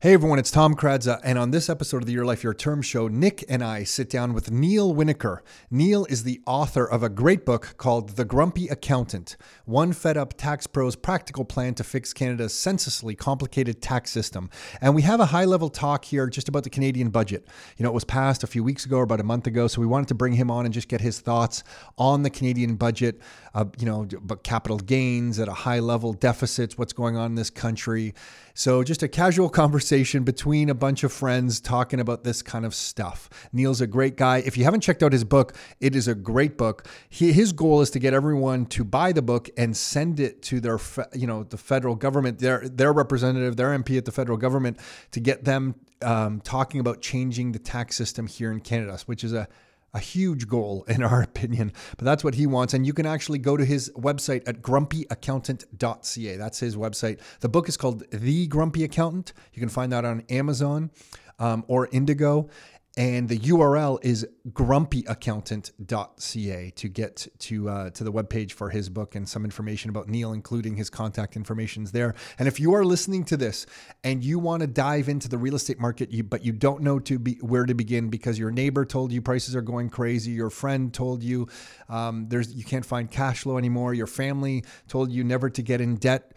Hey everyone, it's Tom Karadza, and on this episode of the Your Life, Your Term show, Nick and I sit down with Neal Winokur. Neal is the author of a great book called The Grumpy Accountant One Fed Up Tax Pro's Practical Plan to Fix Canada's Senselessly Complicated Tax System. And we have a high level talk here just about the Canadian budget. You know, it was passed a few weeks ago or about a month ago, so we wanted to bring him on and just get his thoughts on the Canadian budget, uh, you know, but capital gains at a high level, deficits, what's going on in this country. So just a casual conversation between a bunch of friends talking about this kind of stuff. Neal's a great guy. If you haven't checked out his book, it is a great book. He, his goal is to get everyone to buy the book and send it to their, you know, the federal government, their their representative, their MP at the federal government, to get them um, talking about changing the tax system here in Canada, which is a a huge goal in our opinion, but that's what he wants. And you can actually go to his website at grumpyaccountant.ca. That's his website. The book is called The Grumpy Accountant. You can find that on Amazon um, or Indigo. And the URL is grumpyaccountant.ca to get to uh, to the webpage for his book and some information about Neal, including his contact information is there. And if you are listening to this and you want to dive into the real estate market, you, but you don't know to be where to begin because your neighbor told you prices are going crazy, your friend told you um, there's you can't find cash flow anymore, your family told you never to get in debt,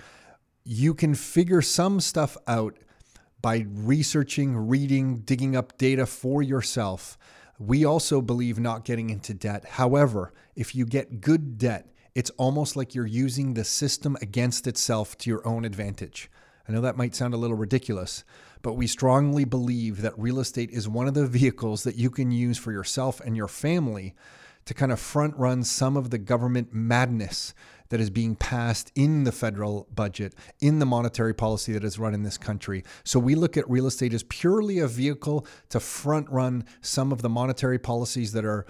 you can figure some stuff out by researching, reading, digging up data for yourself. We also believe not getting into debt. However, if you get good debt, it's almost like you're using the system against itself to your own advantage. I know that might sound a little ridiculous, but we strongly believe that real estate is one of the vehicles that you can use for yourself and your family to kind of front run some of the government madness that is being passed in the federal budget, in the monetary policy that is run in this country. So we look at real estate as purely a vehicle to front run some of the monetary policies that are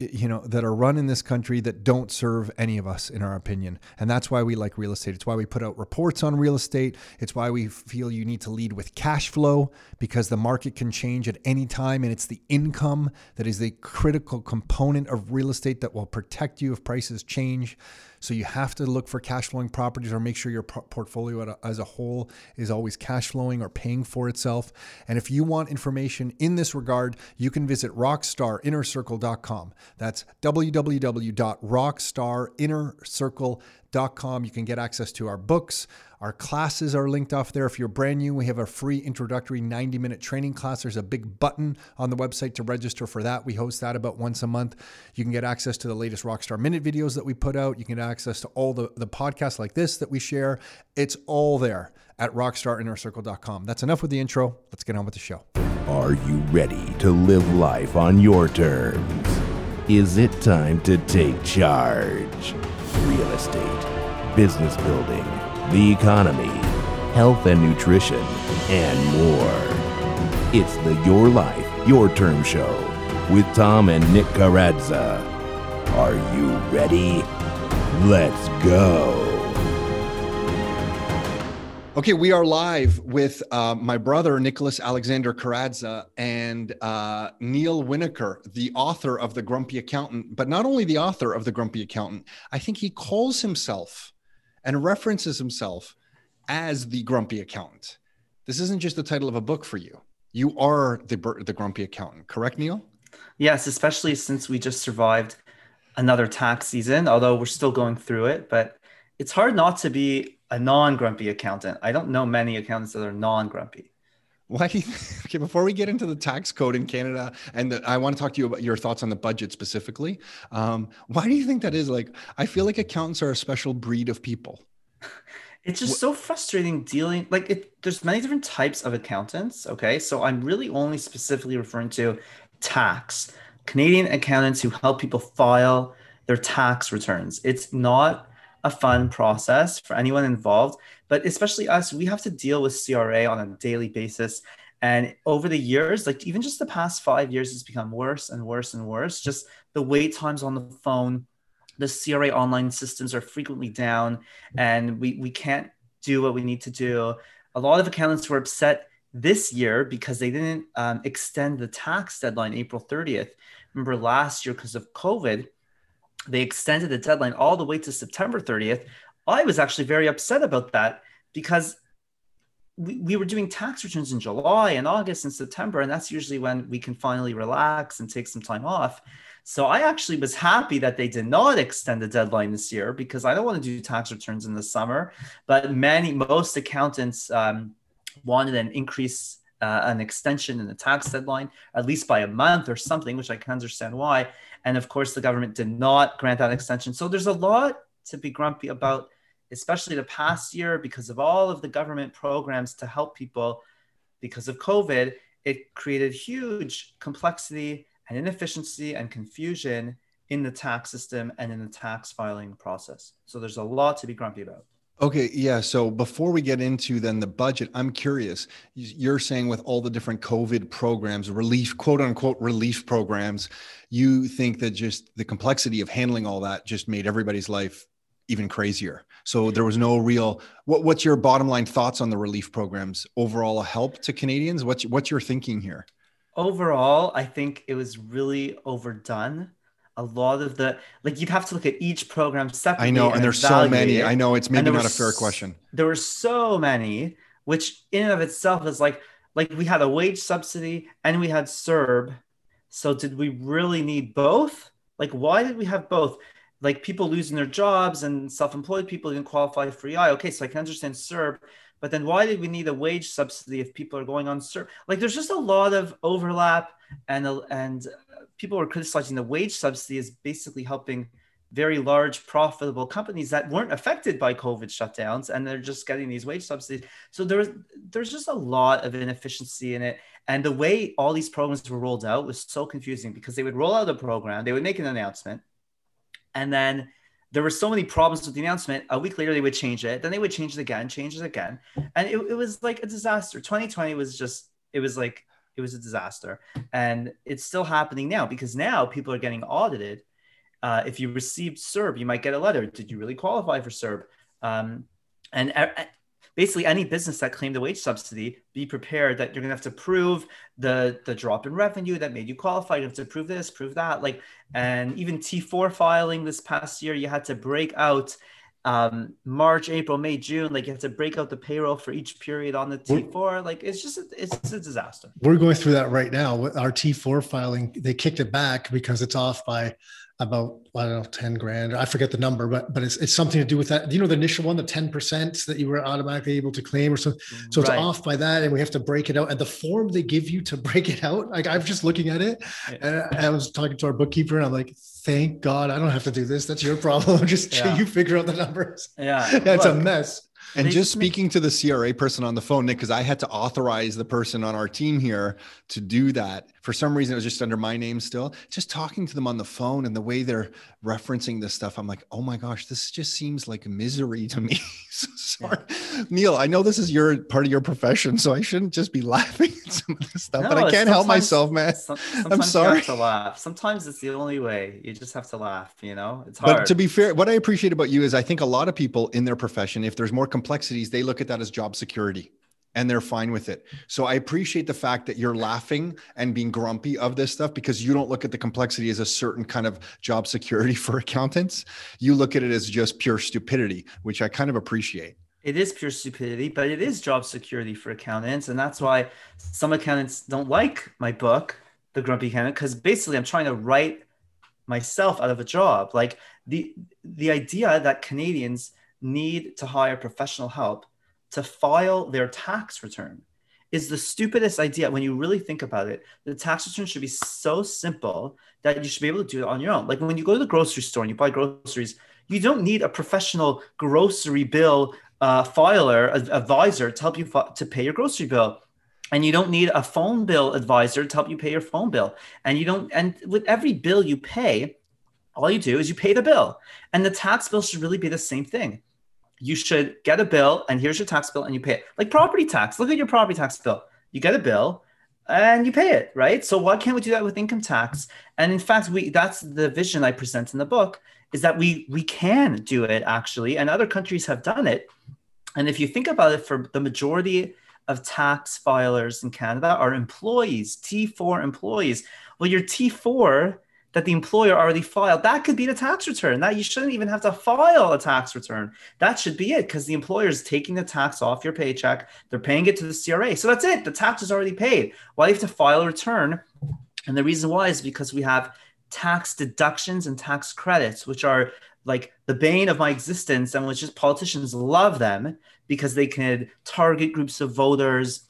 you know that are run in this country that don't serve any of us in our opinion. And that's why we like real estate. It's why we put out reports on real estate. It's why we feel you need to lead with cash flow because the market can change at any time and it's the income that is the critical component of real estate that will protect you if prices change so you have to look for cash flowing properties or make sure your portfolio as a whole is always cash flowing or paying for itself. And if you want information in this regard, you can visit rockstarinnercircle.com. That's www.rockstarinnercircle.com you can get access to our books. Our classes are linked off there. If you're brand new, we have a free introductory 90 minute training class. There's a big button on the website to register for that. We host that about once a month. You can get access to the latest Rockstar Minute videos that we put out. You can get access to all the, the podcasts like this that we share. It's all there at rockstarinnercircle.com. That's enough with the intro. Let's get on with the show. Are you ready to live life on your terms? Is it time to take charge? real estate, business building, the economy, health and nutrition, and more. It's the Your Life, Your Term Show with Tom and Nick Karadza. Are you ready? Let's go. Okay, we are live with uh, my brother Nicholas Alexander Karadza and uh, Neal Winokur, the author of The Grumpy Accountant. But not only the author of The Grumpy Accountant, I think he calls himself and references himself as the Grumpy Accountant. This isn't just the title of a book for you. You are the the Grumpy Accountant, correct, Neal? Yes, especially since we just survived another tax season, although we're still going through it. But it's hard not to be a non-grumpy accountant. I don't know many accountants that are non-grumpy. Why do you, okay, before we get into the tax code in Canada, and the, I want to talk to you about your thoughts on the budget specifically. Um, why do you think that is? Like, I feel like accountants are a special breed of people. It's just so frustrating dealing. Like, it, there's many different types of accountants. Okay, so I'm really only specifically referring to tax Canadian accountants who help people file their tax returns. It's not a fun process for anyone involved, but especially us, we have to deal with CRA on a daily basis. And over the years, like even just the past five years, it's become worse and worse and worse. Just the wait times on the phone, the CRA online systems are frequently down, and we, we can't do what we need to do. A lot of accountants were upset this year because they didn't um, extend the tax deadline April 30th. Remember last year, because of COVID, they extended the deadline all the way to September 30th. I was actually very upset about that because we, we were doing tax returns in July and August and September, and that's usually when we can finally relax and take some time off. So I actually was happy that they did not extend the deadline this year because I don't want to do tax returns in the summer. But many, most accountants um, wanted an increase, uh, an extension in the tax deadline, at least by a month or something, which I can understand why. And of course, the government did not grant that extension. So there's a lot to be grumpy about especially the past year because of all of the government programs to help people because of COVID, it created huge complexity and inefficiency and confusion in the tax system and in the tax filing process. So there's a lot to be grumpy about. Okay, yeah. So before we get into then the budget, I'm curious. You're saying with all the different COVID programs, relief, quote unquote, relief programs, you think that just the complexity of handling all that just made everybody's life even crazier. So there was no real. What, what's your bottom line thoughts on the relief programs? Overall, a help to Canadians. What's what's your thinking here? Overall, I think it was really overdone. A lot of the like you'd have to look at each program separately. I know, and, and there's so many. I know it's maybe not a fair question. There were so many, which in and of itself is like like we had a wage subsidy and we had CERB. So did we really need both? Like, why did we have both? Like people losing their jobs and self-employed people didn't qualify for EI. Okay, so I can understand CERB, but then why did we need a wage subsidy if people are going on CERB? Like there's just a lot of overlap, and and people were criticizing the wage subsidy as basically helping very large profitable companies that weren't affected by COVID shutdowns, and they're just getting these wage subsidies. So there's there's just a lot of inefficiency in it. And the way all these programs were rolled out was so confusing because they would roll out a program, they would make an announcement, and then there were so many problems with the announcement. A week later, they would change it. Then they would change it again, change it again. And it, it was like a disaster. 2020 was just, it was like, it was a disaster. And it's still happening now because now people are getting audited. Uh, if you received CERB, you might get a letter. Did you really qualify for CERB? Um, and basically any business that claimed the wage subsidy, be prepared that you're going to have to prove the the drop in revenue that made you qualify. You have to prove this, prove that. Like, and even T4 filing this past year, you had to break out um, March, April, May, June. Like you have to break out the payroll for each period on the T4. Like it's just it's a disaster. We're going through that right now. Our T4 filing, they kicked it back because it's off by about I don't know ten grand. I forget the number, but but it's, it's something to do with that. You know the initial one, the ten percent that you were automatically able to claim, or so. So right. it's off by that, and we have to break it out. And the form they give you to break it out, like I'm just looking at it, and I was talking to our bookkeeper, and I'm like, thank God I don't have to do this. That's your problem. just yeah. you figure out the numbers. Yeah, yeah it's a mess. And just speaking to the CRA person on the phone, Nick, because I had to authorize the person on our team here to do that. For some reason, it was just under my name still. Just talking to them on the phone and the way they're referencing this stuff, I'm like, oh my gosh, this just seems like misery to me. so sorry. Yeah. Neal, I know this is your part of your profession, so I shouldn't just be laughing at some of this stuff, no, but I can't help myself, man. I'm sorry. to laugh. Sometimes it's the only way. You just have to laugh, you know? It's hard. But to be fair, what I appreciate about you is I think a lot of people in their profession, if there's more complexities, they look at that as job security and they're fine with it. So I appreciate the fact that you're laughing and being grumpy of this stuff because you don't look at the complexity as a certain kind of job security for accountants. You look at it as just pure stupidity, which I kind of appreciate. It is pure stupidity, but it is job security for accountants. And that's why some accountants don't like my book, The Grumpy Accountant, because basically I'm trying to write myself out of a job. Like the the idea that Canadians need to hire professional help to file their tax return is the stupidest idea when you really think about it. The tax return should be so simple that you should be able to do it on your own. Like when you go to the grocery store and you buy groceries, you don't need a professional grocery bill uh, filer, advisor to help you to pay your grocery bill. And you don't need a phone bill advisor to help you pay your phone bill. And you don't, and with every bill you pay, all you do is you pay the bill. And the tax bill should really be the same thing you should get a bill and here's your tax bill and you pay it. Like property tax. Look at your property tax bill. You get a bill and you pay it, right? So why can't we do that with income tax? And in fact, we that's the vision I present in the book is that we we can do it actually and other countries have done it. And if you think about it for the majority of tax filers in Canada are employees, T4 employees. Well, your T4 that the employer already filed. That could be the tax return. That you shouldn't even have to file a tax return. That should be it because the employer is taking the tax off your paycheck. They're paying it to the CRA. So that's it. The tax is already paid. Why you have to file a return? And the reason why is because we have tax deductions and tax credits, which are like the bane of my existence and which is politicians love them because they can target groups of voters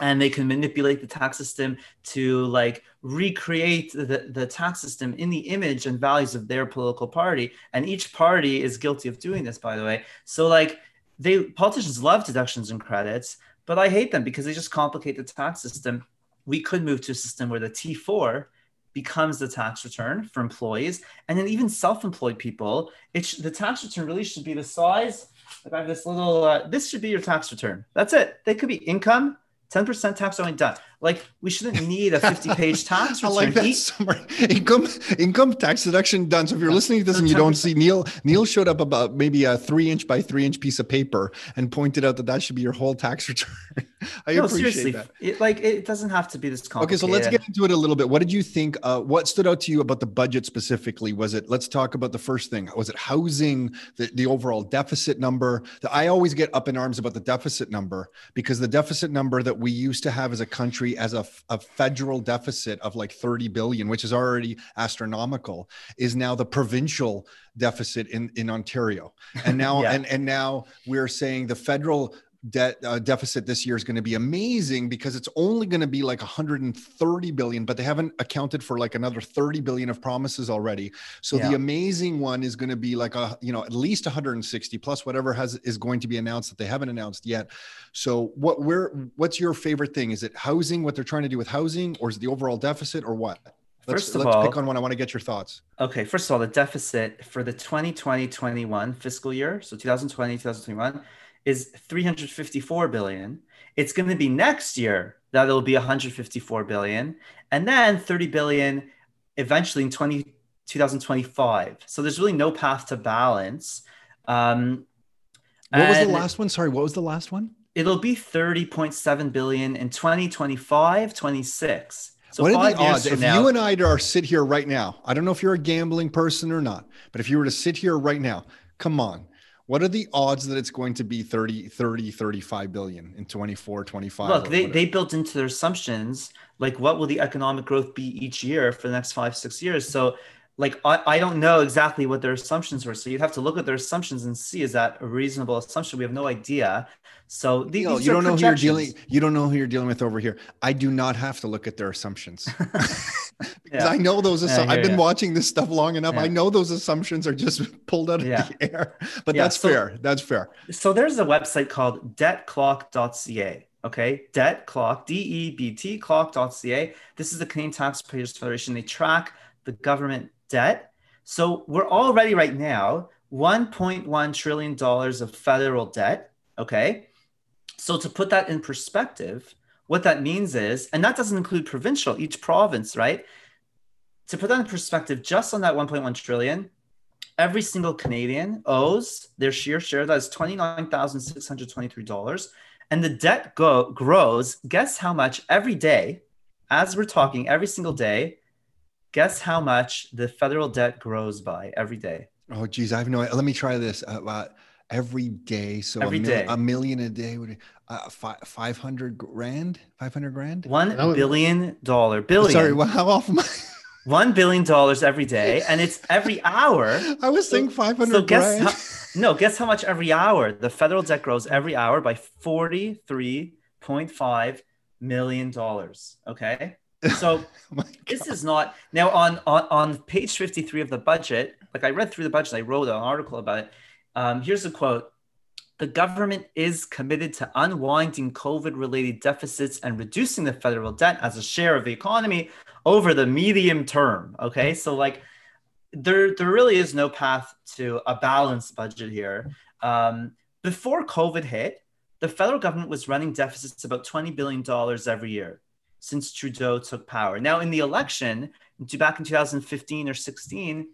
and they can manipulate the tax system to like recreate the, the tax system in the image and values of their political party. And each party is guilty of doing this by the way. So like they politicians love deductions and credits but i hate them because they just complicate the tax system. We could move to a system where the t4 becomes the tax return for employees and then even self-employed people it's the tax return really should be the size i have this little uh, this should be your tax return. That's it. They could be income 10% tax only done. Like we shouldn't need a 50 page tax return. I like that summary. Income income tax deduction done. So if you're listening to this and you don't see Neal, Neal showed up about maybe a three inch by three inch piece of paper and pointed out that that should be your whole tax return. I no, appreciate seriously, that. It, like it doesn't have to be this complicated. Okay, so let's get into it a little bit. What did you think? Uh, what stood out to you about the budget specifically? Was it? Let's talk about the first thing. Was it housing? The, the overall deficit number. The, I always get up in arms about the deficit number because the deficit number that we used to have as a country as a, a federal deficit of like 30 billion, which is already astronomical, is now the provincial deficit in, in Ontario. And now yeah. and, and now we're saying the federal debt uh, deficit this year is going to be amazing because it's only going to be like 130 billion but they haven't accounted for like another 30 billion of promises already so yeah. the amazing one is going to be like a you know at least 160 plus whatever has is going to be announced that they haven't announced yet so what where what's your favorite thing is it housing what they're trying to do with housing or is it the overall deficit or what Let's, first of let's all, pick on one. I want to get your thoughts. Okay. First of all, the deficit for the 2020-21 fiscal year, so 2020, 2021, is 354 billion. It's going to be next year that it'll be 154 billion, and then 30 billion eventually in 20, 2025. So there's really no path to balance. Um, what was the last one? Sorry, what was the last one? It'll be 30.7 billion in 2025, 26. So what are the odds? If now, you and I are sit here right now, I don't know if you're a gambling person or not, but if you were to sit here right now, come on, what are the odds that it's going to be 30 30 35 billion in 24 25 look they, they built into their assumptions like what will the economic growth be each year for the next five six years? So like I, I don't know exactly what their assumptions were so you'd have to look at their assumptions and see is that a reasonable assumption we have no idea so these, you don't know who you're dealing you don't know who you're dealing with over here i do not have to look at their assumptions because yeah. i know those assu- i've been you. watching this stuff long enough yeah. i know those assumptions are just pulled out of yeah. the air but that's so, fair that's fair so there's a website called debtclock.ca Okay, debt clock, D E B T clock.ca. This is the Canadian Taxpayers Federation. They track the government debt. So we're already right now $1.1 trillion of federal debt. Okay. So to put that in perspective, what that means is, and that doesn't include provincial, each province, right? To put that in perspective, just on that 1.1 trillion, every single Canadian owes their sheer share, that is $29,623. And the debt go- grows, guess how much every day, as we're talking, every single day, Guess how much the federal debt grows by every day? Oh, geez, I have no. Idea. Let me try this. Uh, every day, so every a, mil- day. a million a day would uh, fi- five hundred grand, five hundred grand, one billion dollar billion. Sorry, well, how often? One billion dollars every day, and it's every hour. I was saying five hundred. So guess how, no, guess how much every hour the federal debt grows every hour by forty three point five million dollars. Okay, so oh this is not now on, on on page 53 of the budget. Like I read through the budget, I wrote an article about it. Um, here's a quote. The government is committed to unwinding COVID related deficits and reducing the federal debt as a share of the economy over the medium term. Okay. So, like, there, there really is no path to a balanced budget here. Um, before COVID hit, the federal government was running deficits about $20 billion every year since Trudeau took power. Now, in the election, back in 2015 or 16,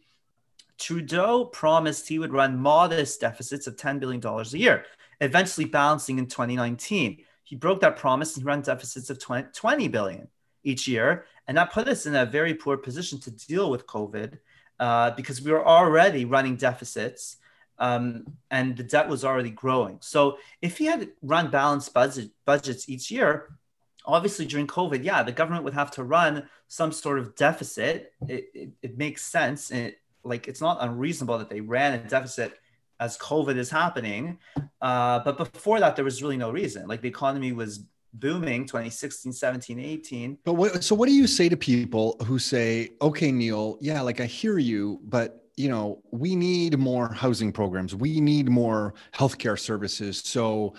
Trudeau promised he would run modest deficits of $10 billion a year, eventually balancing in 2019. He broke that promise and he ran deficits of 20, 20 billion. each year. And that put us in a very poor position to deal with COVID uh, because we were already running deficits um, and the debt was already growing. So if he had run balanced budget, budgets each year, obviously during COVID, yeah, the government would have to run some sort of deficit. It, it, it makes sense. It, like it's not unreasonable that they ran a deficit as COVID is happening. Uh, but before that, there was really no reason. Like the economy was booming 2016, 17, 18. But what, so what do you say to people who say, okay, Neal, yeah, like I hear you, but you know, we need more housing programs. We need more healthcare services. So,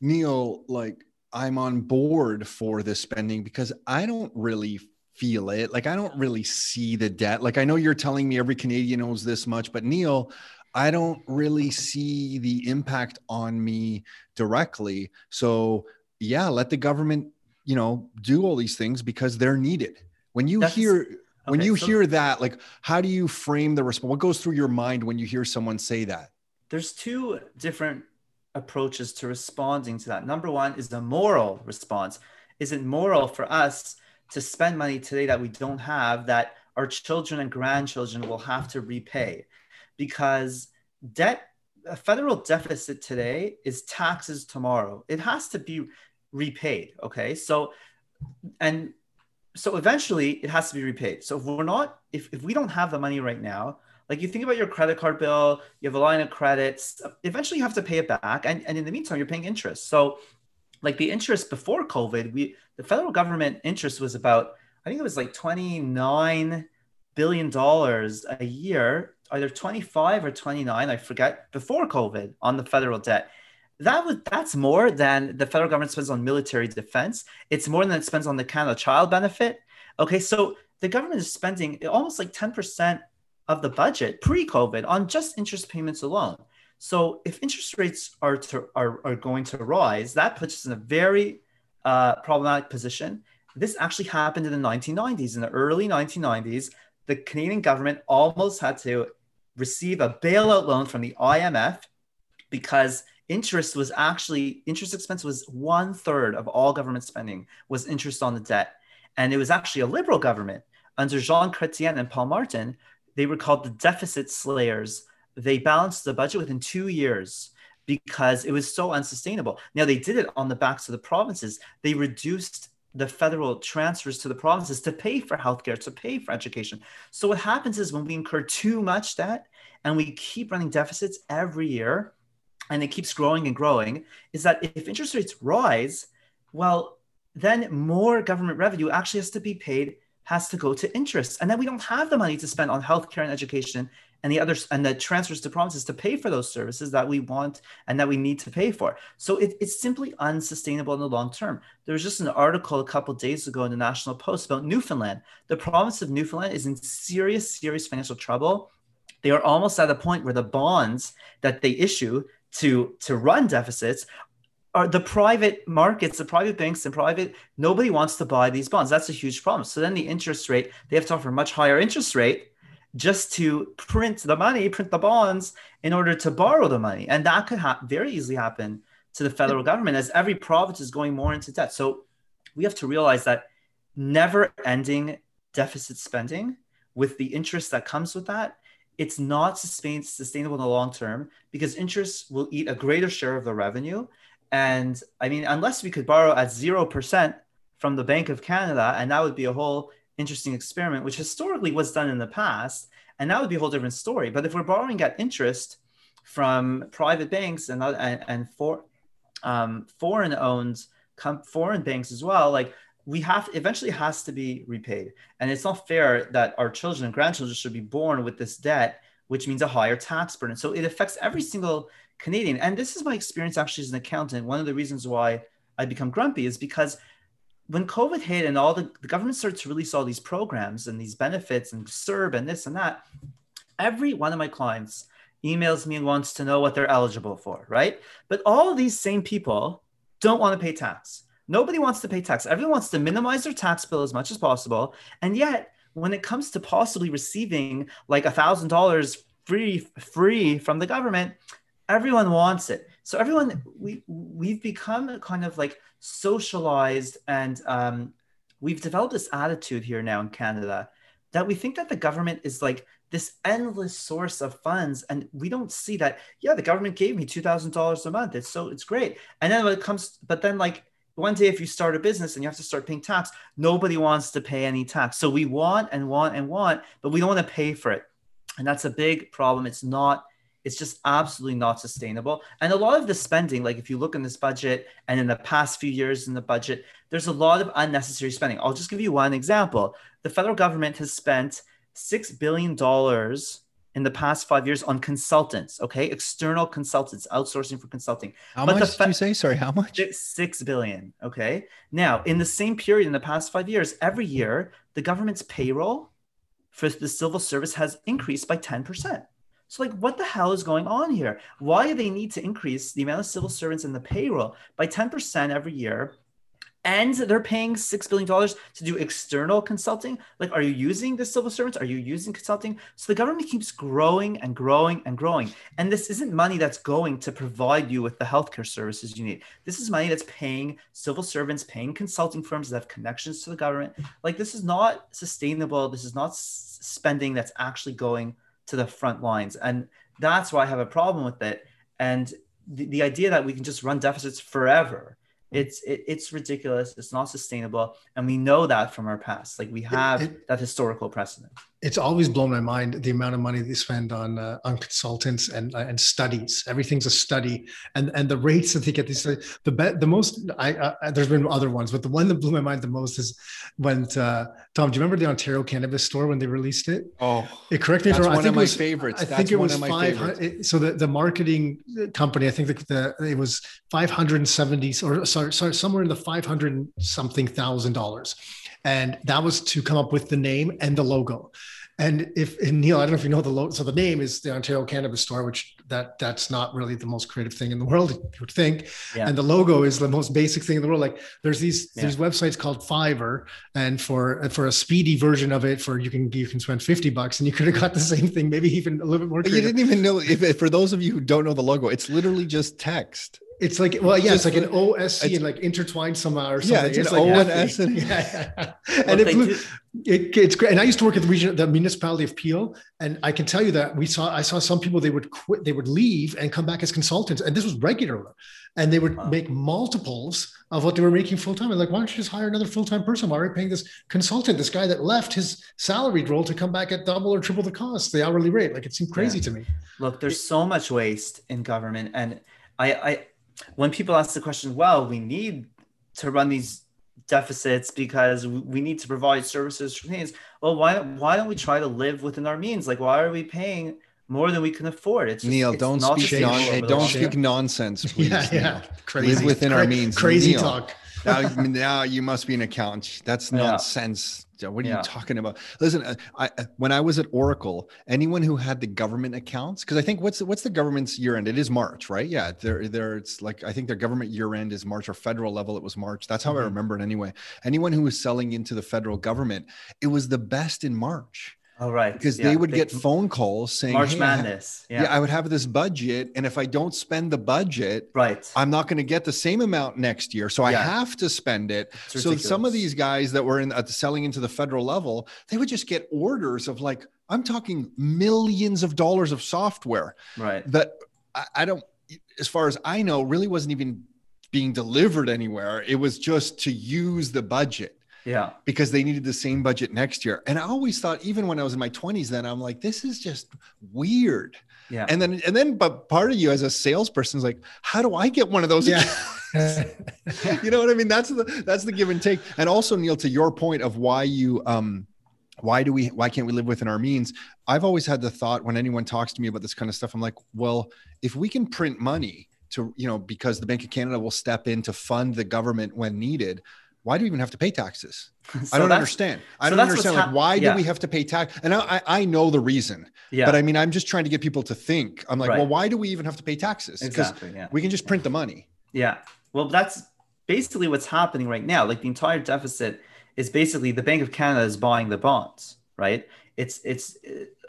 Neal, like, I'm on board for this spending because I don't really feel it. Like, I don't really see the debt. Like, I know you're telling me every Canadian owes this much, but Neal, I don't really see the impact on me directly. So, yeah, let the government, you know, do all these things because they're needed. When you That's, hear when you so hear that, like, how do you frame the response? What goes through your mind when you hear someone say that? There's two different approaches to responding to that. Number one is the moral response. Is it moral for us to spend money today that we don't have that our children and grandchildren will have to repay? Because debt, a federal deficit today is taxes tomorrow. It has to be repaid. Okay. So, and so eventually it has to be repaid. So if we're not, if, if we don't have the money right now, like you think about your credit card bill, you have a line of credits, eventually you have to pay it back. And, and in the meantime, you're paying interest. So like the interest before COVID, we the federal government interest was about, I think it was like 29 billion dollars a year, either 25 or 29, I forget, before COVID on the federal debt that would that's more than the federal government spends on military defense. It's more than it spends on the Canada Child Benefit. Okay, so the government is spending almost like 10% of the budget pre-COVID on just interest payments alone. So if interest rates are to, are, are going to rise, that puts us in a very uh, problematic position. This actually happened in the 1990s. In the early 1990s, the Canadian government almost had to receive a bailout loan from the IMF because interest was actually interest expense was one third of all government spending was interest on the debt and it was actually a liberal government under jean chrétien and paul martin they were called the deficit slayers. They balanced the budget within two years because it was so unsustainable. Now they did it on the backs of the provinces. They reduced the federal transfers to the provinces to pay for healthcare to pay for education. So what happens is when we incur too much debt and we keep running deficits every year and it keeps growing and growing is that if interest rates rise, well, then more government revenue actually has to be paid, has to go to interest. And then we don't have the money to spend on healthcare and education and the others and the transfers to provinces to pay for those services that we want and that we need to pay for. So it, it's simply unsustainable in the long term. There was just an article a couple days ago in the National Post about Newfoundland. The province of Newfoundland is in serious, serious financial trouble. They are almost at a point where the bonds that they issue to to run deficits are the private markets, the private banks and private, nobody wants to buy these bonds. That's a huge problem. So then the interest rate, they have to offer a much higher interest rate just to print the money, print the bonds in order to borrow the money. And that could ha- very easily happen to the federal government as every province is going more into debt. So we have to realize that never ending deficit spending with the interest that comes with that it's not sustain, sustainable in the long term because interest will eat a greater share of the revenue. And I mean, unless we could borrow at 0% from the Bank of Canada, and that would be a whole interesting experiment, which historically was done in the past, and that would be a whole different story. But if we're borrowing at interest from private banks and, and, and for, um, foreign owned com- foreign banks as well, like we have eventually has to be repaid and it's not fair that our children and grandchildren should be born with this debt which means a higher tax burden so it affects every single canadian and this is my experience actually as an accountant one of the reasons why i become grumpy is because when covid hit and all the, the government started to release all these programs and these benefits and CERB and this and that every one of my clients emails me and wants to know what they're eligible for right but all these same people don't want to pay tax Nobody wants to pay tax. Everyone wants to minimize their tax bill as much as possible. And yet, when it comes to possibly receiving like a thousand dollars free free from the government, everyone wants it. So everyone we we've become kind of like socialized and um, we've developed this attitude here now in Canada that we think that the government is like this endless source of funds and we don't see that yeah the government gave me $2000 a month. It's so it's great. And then when it comes but then like one day if you start a business and you have to start paying tax nobody wants to pay any tax. So we want and want and want but we don't want to pay for it. And that's a big problem. It's not it's just absolutely not sustainable and a lot of the spending like if you look in this budget and in the past few years in the budget there's a lot of unnecessary spending i'll just give you one example the federal government has spent $6 billion in the past five years on consultants, okay? External consultants, outsourcing for consulting. How but much fe- did you say? Sorry, how much? Six billion, okay? Now, in the same period in the past five years, every year, the government's payroll for the civil service has increased by 10%. So, like, what the hell is going on here? Why do they need to increase the amount of civil servants in the payroll by 10% every year and they're paying six billion dollars to do external consulting. Like, are you using the civil servants? Are you using consulting? So the government keeps growing and growing and growing. And this isn't money that's going to provide you with the healthcare services you need. This is money that's paying civil servants, paying consulting firms that have connections to the government. Like, this is not sustainable. This is not spending that's actually going to the front lines. And that's why I have a problem with it. And the, the idea that we can just run deficits forever it's it, it's ridiculous it's not sustainable and we know that from our past like we have it, it, that historical precedent it's always blown my mind the amount of money they spend on uh, on consultants and uh, and studies. Everything's a study. And and the rates that they get these the be, the most I uh, there's been other ones but the one that blew my mind the most is when uh, Tom do you remember the Ontario cannabis store when they released it? Oh it correct me if I'm one of my was, favorites. I think it was five so the the marketing company I think the, the it was 570 or sorry sorry, somewhere in the 500 something thousand dollars. And that was to come up with the name and the logo. And if and Neal, I don't know if you know the logo. So the name is the Ontario Cannabis Store, which that that's not really the most creative thing in the world, you would think. Yeah. And the logo is the most basic thing in the world. Like there's these yeah. these websites called Fiverr, and for for a speedy version of it, for you can you can spend fifty bucks, and you could have got the same thing, maybe even a little bit more. Creative. You didn't even know if for those of you who don't know the logo, it's literally just text. It's like well, yeah, it's, it's like an OSC and like intertwined somehow or something. Yeah, it's, it's like O and S and yeah, and it, blew, it, it's great. And I used to work at the region, the municipality of Peel, and I can tell you that we saw I saw some people they would quit, they would leave and come back as consultants, and this was regular, and they would wow. make multiples of what they were making full time. And like, why don't you just hire another full time person? Why are you paying this consultant, this guy that left his salaried role to come back at double or triple the cost, the hourly rate? Like, it seemed crazy yeah. to me. Look, there's so much waste in government, and I, I when people ask the question, well, we need to run these deficits because we need to provide services for things. Well, why why don't we try to live within our means? Like, why are we paying more than we can afford? It's just, Neal, it's don't speak non- don't speak nonsense, please. yeah, yeah. Crazy. Live within Cra- our means. Crazy Neal. talk now, now you must be an accountant. That's nonsense. Yeah. What are yeah. you talking about? Listen, I, when I was at Oracle, anyone who had the government accounts, because I think what's what's the government's year end? It is March, right? Yeah, there, there. It's like I think their government year end is March, or federal level it was March. That's how mm-hmm. I remember it anyway. Anyone who was selling into the federal government, it was the best in March Oh, right. Because yeah. they would they, get phone calls saying, March hey, Madness. Yeah. yeah. I would have this budget. And if I don't spend the budget, right, I'm not going to get the same amount next year. So yeah. I have to spend it. So some of these guys that were in uh, selling into the federal level, they would just get orders of like, I'm talking millions of dollars of software. Right. That I, I don't, as far as I know, really wasn't even being delivered anywhere. It was just to use the budget. Yeah. Because they needed the same budget next year. And I always thought, even when I was in my 20s, then I'm like, this is just weird. Yeah. And then, and then, but part of you as a salesperson is like, how do I get one of those? Yeah. you know what I mean? That's the, that's the give and take. And also Neal, to your point of why you, um, why do we, why can't we live within our means? I've always had the thought when anyone talks to me about this kind of stuff, I'm like, well, if we can print money to, you know, because the Bank of Canada will step in to fund the government when needed, why do we even have to pay taxes? So I don't understand. I so don't understand. Like, why yeah. do we have to pay tax? And I, I know the reason. Yeah. But I mean, I'm just trying to get people to think. I'm like, right. well, why do we even have to pay taxes? Because exactly, yeah. we can just print the money. Yeah. Well, that's basically what's happening right now. Like the entire deficit is basically the Bank of Canada is buying the bonds, right? It's it's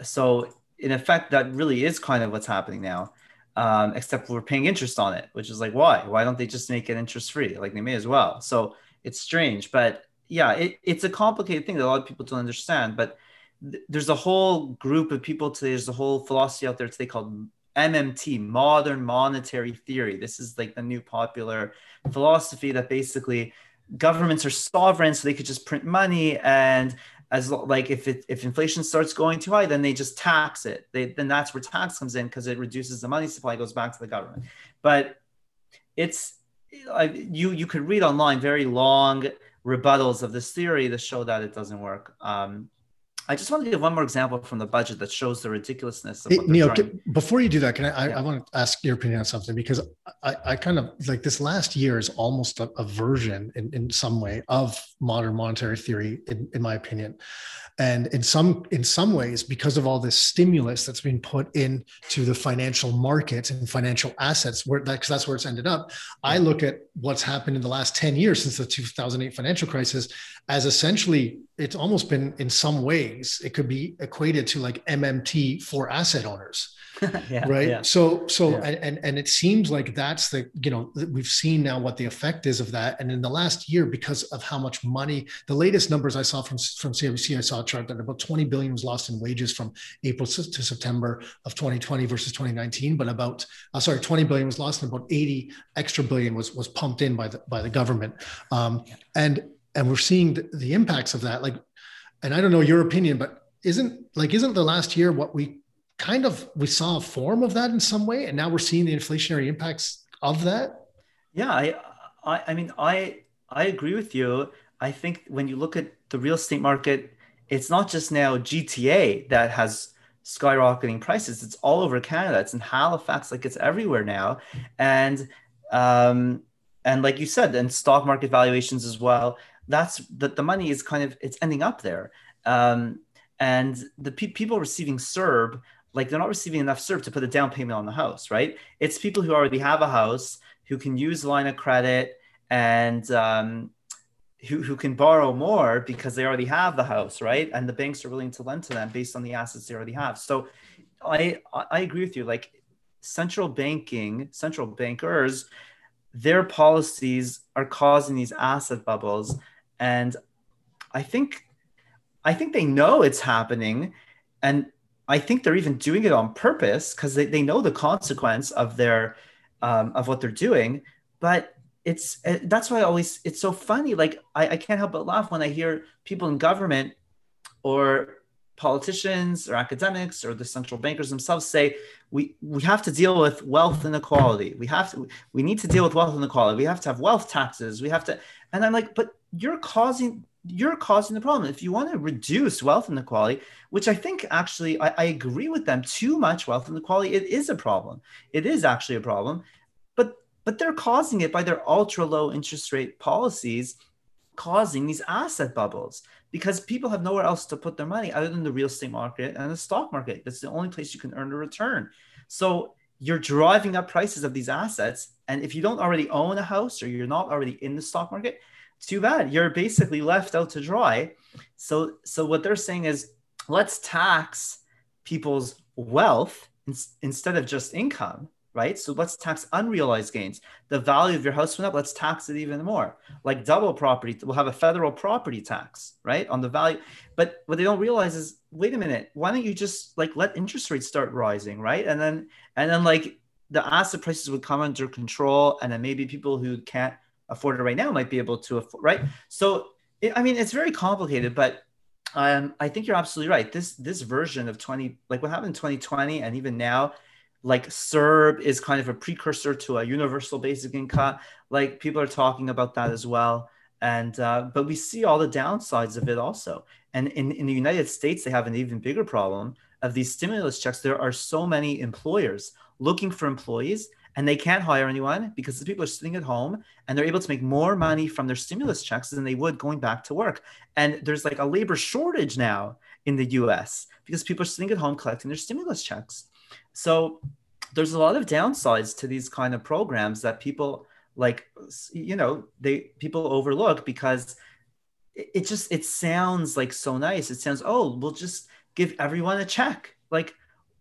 so in effect that really is kind of what's happening now. Um, except we're paying interest on it, which is like why? Why don't they just make it interest free? Like they may as well. So it's strange, but yeah, it, it's a complicated thing that a lot of people don't understand. But th- there's a whole group of people today. There's a whole philosophy out there today called MMT, modern monetary theory. This is like the new popular philosophy that basically governments are sovereign, so they could just print money and as like if it, if inflation starts going too high, then they just tax it. They, then that's where tax comes in because it reduces the money supply, goes back to the government. But it's you you could read online very long rebuttals of this theory that show that it doesn't work. Um, I just want to give one more example from the budget that shows the ridiculousness of what Neal, trying. before you do that, can I, I, yeah. I, want to ask your opinion on something because I, I kind of like this last year is almost a, a version in, in some way of modern monetary theory, in, in my opinion and in some in some ways because of all this stimulus that's been put into the financial markets and financial assets where that because that's where it's ended up i look at what's happened in the last 10 years since the 2008 financial crisis as essentially it's almost been in some ways it could be equated to like mmt for asset owners. Yeah, right? yeah. so so yeah. and and it seems like that's the you know we've seen now what the effect is of that. And in the last year because of how much money the latest numbers i saw from from cibc i saw a chart that about 20 billion was lost in wages from april to september of 2020 versus 2019 but about uh, sorry 20 billion was lost and about 80 extra billion was was pumped in by the by the government. Um, and and we're seeing the, the impacts of that. Like and i don't know your opinion but isn't like isn't the last year what we kind of we saw a form of that in some way, and now we're seeing the inflationary impacts of that. Yeah, I, I, I mean, I, I agree with you. I think when you look at the real estate market, it's not just now GTA that has skyrocketing prices. It's all over Canada. It's in Halifax, like it's everywhere now, and um, and like you said, and stock market valuations as well. That's that the money is kind of it's ending up there. Um, and the pe- people receiving CERB like they're not receiving enough CERB to put a down payment on the house, right? It's people who already have a house who can use line of credit and um, who, who can borrow more because they already have the house, right? And the banks are willing to lend to them based on the assets they already have. So I I agree with you. Like central banking, central bankers, their policies are causing these asset bubbles, and I think I think they know it's happening, and I think they're even doing it on purpose because they, they know the consequence of their um, of what they're doing. But it's eh, that's why I always it's so funny. Like I, I can't help but laugh when I hear people in government or politicians or academics or the central bankers themselves say we we have to deal with wealth inequality. We have to we need to deal with wealth inequality. We have to have wealth taxes. We have to and I'm like, but you're causing you're causing the problem. If you want to reduce wealth inequality, which I think actually I, I, agree with them, too much wealth inequality, it is a problem. It is actually a problem. But but they're causing it by their ultra low interest rate policies, causing these asset bubbles because people have nowhere else to put their money other than the real estate market and the stock market. That's the only place you can earn a return. So you're driving up prices of these assets. And if you don't already own a house or you're not already in the stock market, too bad. You're basically left out to dry. So so what they're saying is let's tax people's wealth in, instead of just income right? So let's tax unrealized gains. The value of your house went up let's tax it even more. Like double property we'll have a federal property tax right on the value. But what they don't realize is wait a minute why don't you just like let interest rates start rising right? And then and then like the asset prices would come under control and then maybe people who can't afford it right now might be able to afford right so it, i mean it's very complicated but um, i think you're absolutely right this this version of 20 like what happened in 2020 and even now like CERB is kind of a precursor to a universal basic income. Like people are talking about that as well. And uh, but we see all the downsides of it also. And in, in the United States, they have an even bigger problem of these stimulus checks. There are so many employers looking for employees and they can't hire anyone because the people are sitting at home and they're able to make more money from their stimulus checks than they would going back to work. And there's like a labor shortage now in the US because people are sitting at home collecting their stimulus checks. So there's a lot of downsides to these kind of programs that people like you know they people overlook because it just it sounds like so nice it sounds oh we'll just give everyone a check like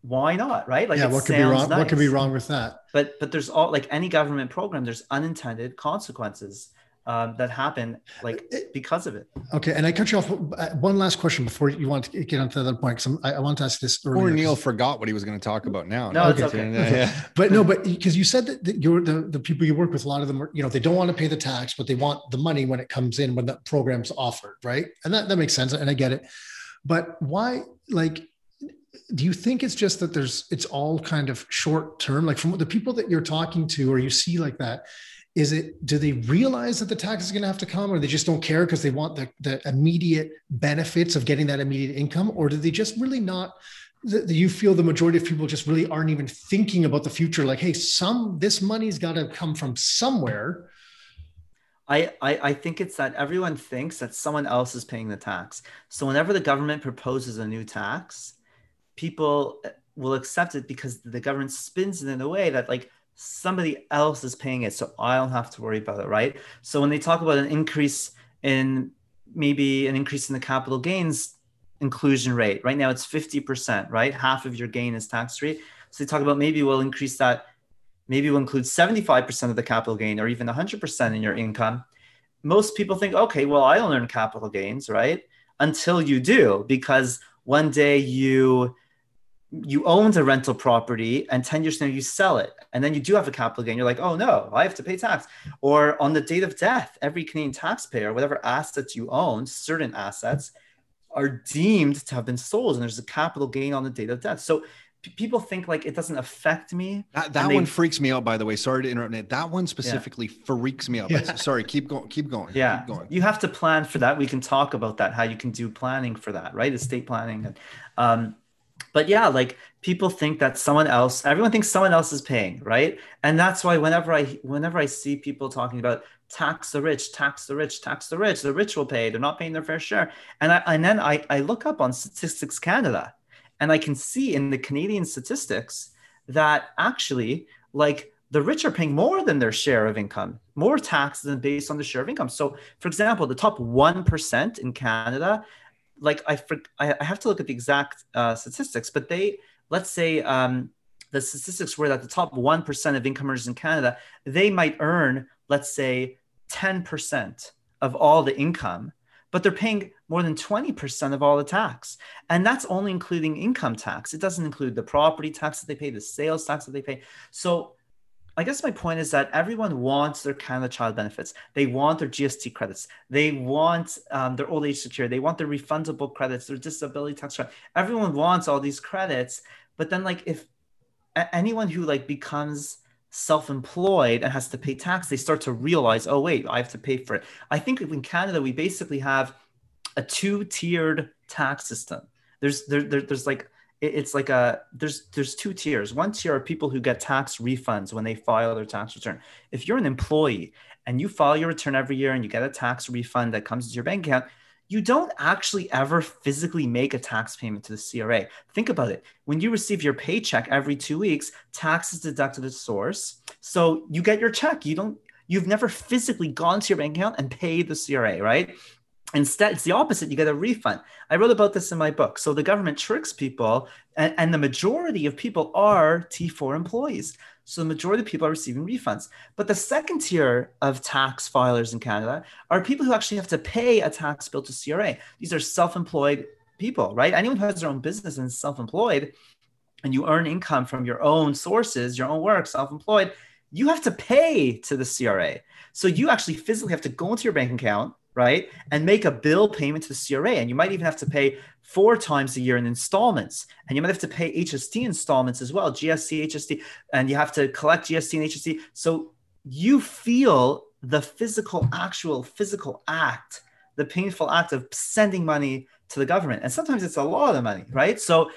why not right like yeah what could be wrong nice. what could be wrong with that but but there's all like any government program there's unintended consequences um, that happen like because of it. Okay, and I cut you off. Uh, one last question before you want to get on to the other point. Because I, I want to ask this earlier. Or Neal forgot what he was going to talk about now. No, okay. it's okay. Yeah, yeah. but no, but because you said that, that you're the, the people you work with, a lot of them are, you know, they don't want to pay the tax, but they want the money when it comes in when the program's offered, right? And that, that makes sense, and I get it. But why, like, do you think it's just that there's it's all kind of short term? Like from the people that you're talking to or you see like that is it do they realize that the tax is going to have to come or they just don't care because they want the, the immediate benefits of getting that immediate income? Or do they just really not Do you feel the majority of people just really aren't even thinking about the future? Like hey some this money's got to come from somewhere. I, I, I think it's that everyone thinks that someone else is paying the tax. So whenever the government proposes a new tax people uh, will accept it because the government spins it in a way that like somebody else is paying it so i don't have to worry about it right? So when they talk about an increase in maybe an increase in the capital gains inclusion rate right now it's 50% right? Half of your gain is tax free. So they talk about maybe we'll increase that maybe we'll include 75% of the capital gain or even 100% in your income. Most people think okay well i don't earn capital gains right? Until you do because one day you you owned a rental property and 10 years later you sell it and then you do have a capital gain you're like oh no i have to pay tax. Or on the date of death every canadian taxpayer whatever assets you own certain assets are deemed to have been sold and there's a capital gain on the date of death. So p- people think like it doesn't affect me. That, that they, one freaks me out by the way. Sorry to interrupt that one specifically yeah. freaks me out. Yeah. sorry keep going keep going yeah. keep going. you have to plan for that. We can talk about that how you can do planning for that right? Estate planning and um, but yeah like people think that someone else everyone thinks someone else is paying right and that's why whenever i whenever i see people talking about tax the rich tax the rich tax the rich the rich will pay they're not paying their fair share and i and then i, I look up on statistics canada and i can see in the canadian statistics that actually like the rich are paying more than their share of income, more tax than based on the share of income. So, for example, the top 1% in Canada like I, I have to look at the exact uh, statistics, but they let's say um, the statistics were that the top one percent of income earners in Canada they might earn let's say ten percent of all the income, but they're paying more than twenty percent of all the tax, and that's only including income tax. It doesn't include the property tax that they pay, the sales tax that they pay. So I guess my point is that everyone wants their Canada Child benefits. They want their GST credits. They want um, their old age secure. They want their refundable credits, their disability tax credit. Everyone wants all these credits, but then like if anyone who like becomes self-employed and has to pay tax, they start to realize, oh wait, I have to pay for it. I think in Canada we basically have a two-tiered tax system. There's there, there there's like it's like a there's there's two tiers. One tier are people who get tax refunds when they file their tax return. If you're an employee and you file your return every year and you get a tax refund that comes to your bank account, you don't actually ever physically make a tax payment to the CRA. Think about it. When you receive your paycheck every 2 weeks, tax is deducted at source. So you get your check. You don't you've never physically gone to your bank account and paid the CRA, right? Instead, it's the opposite. You get a refund. I wrote about this in my book. So the government tricks people, and, and, the majority of people are T4 employees. So the majority of people are receiving refunds. But the second tier of tax filers in Canada are people who actually have to pay a tax bill to CRA. These are self employed people, right? Anyone who has their own business and is self employed, and you earn income from your own sources, your own work, self employed, you have to pay to the CRA. So you actually physically have to go into your bank account right? And make a bill payment to the CRA. And you might even have to pay four times a year in installments. And you might have to pay HST installments as well, GST, HST, and you have to collect GST and HST. So you feel the physical, actual physical act, the painful act of sending money to the government. And sometimes it's a lot of money, right? So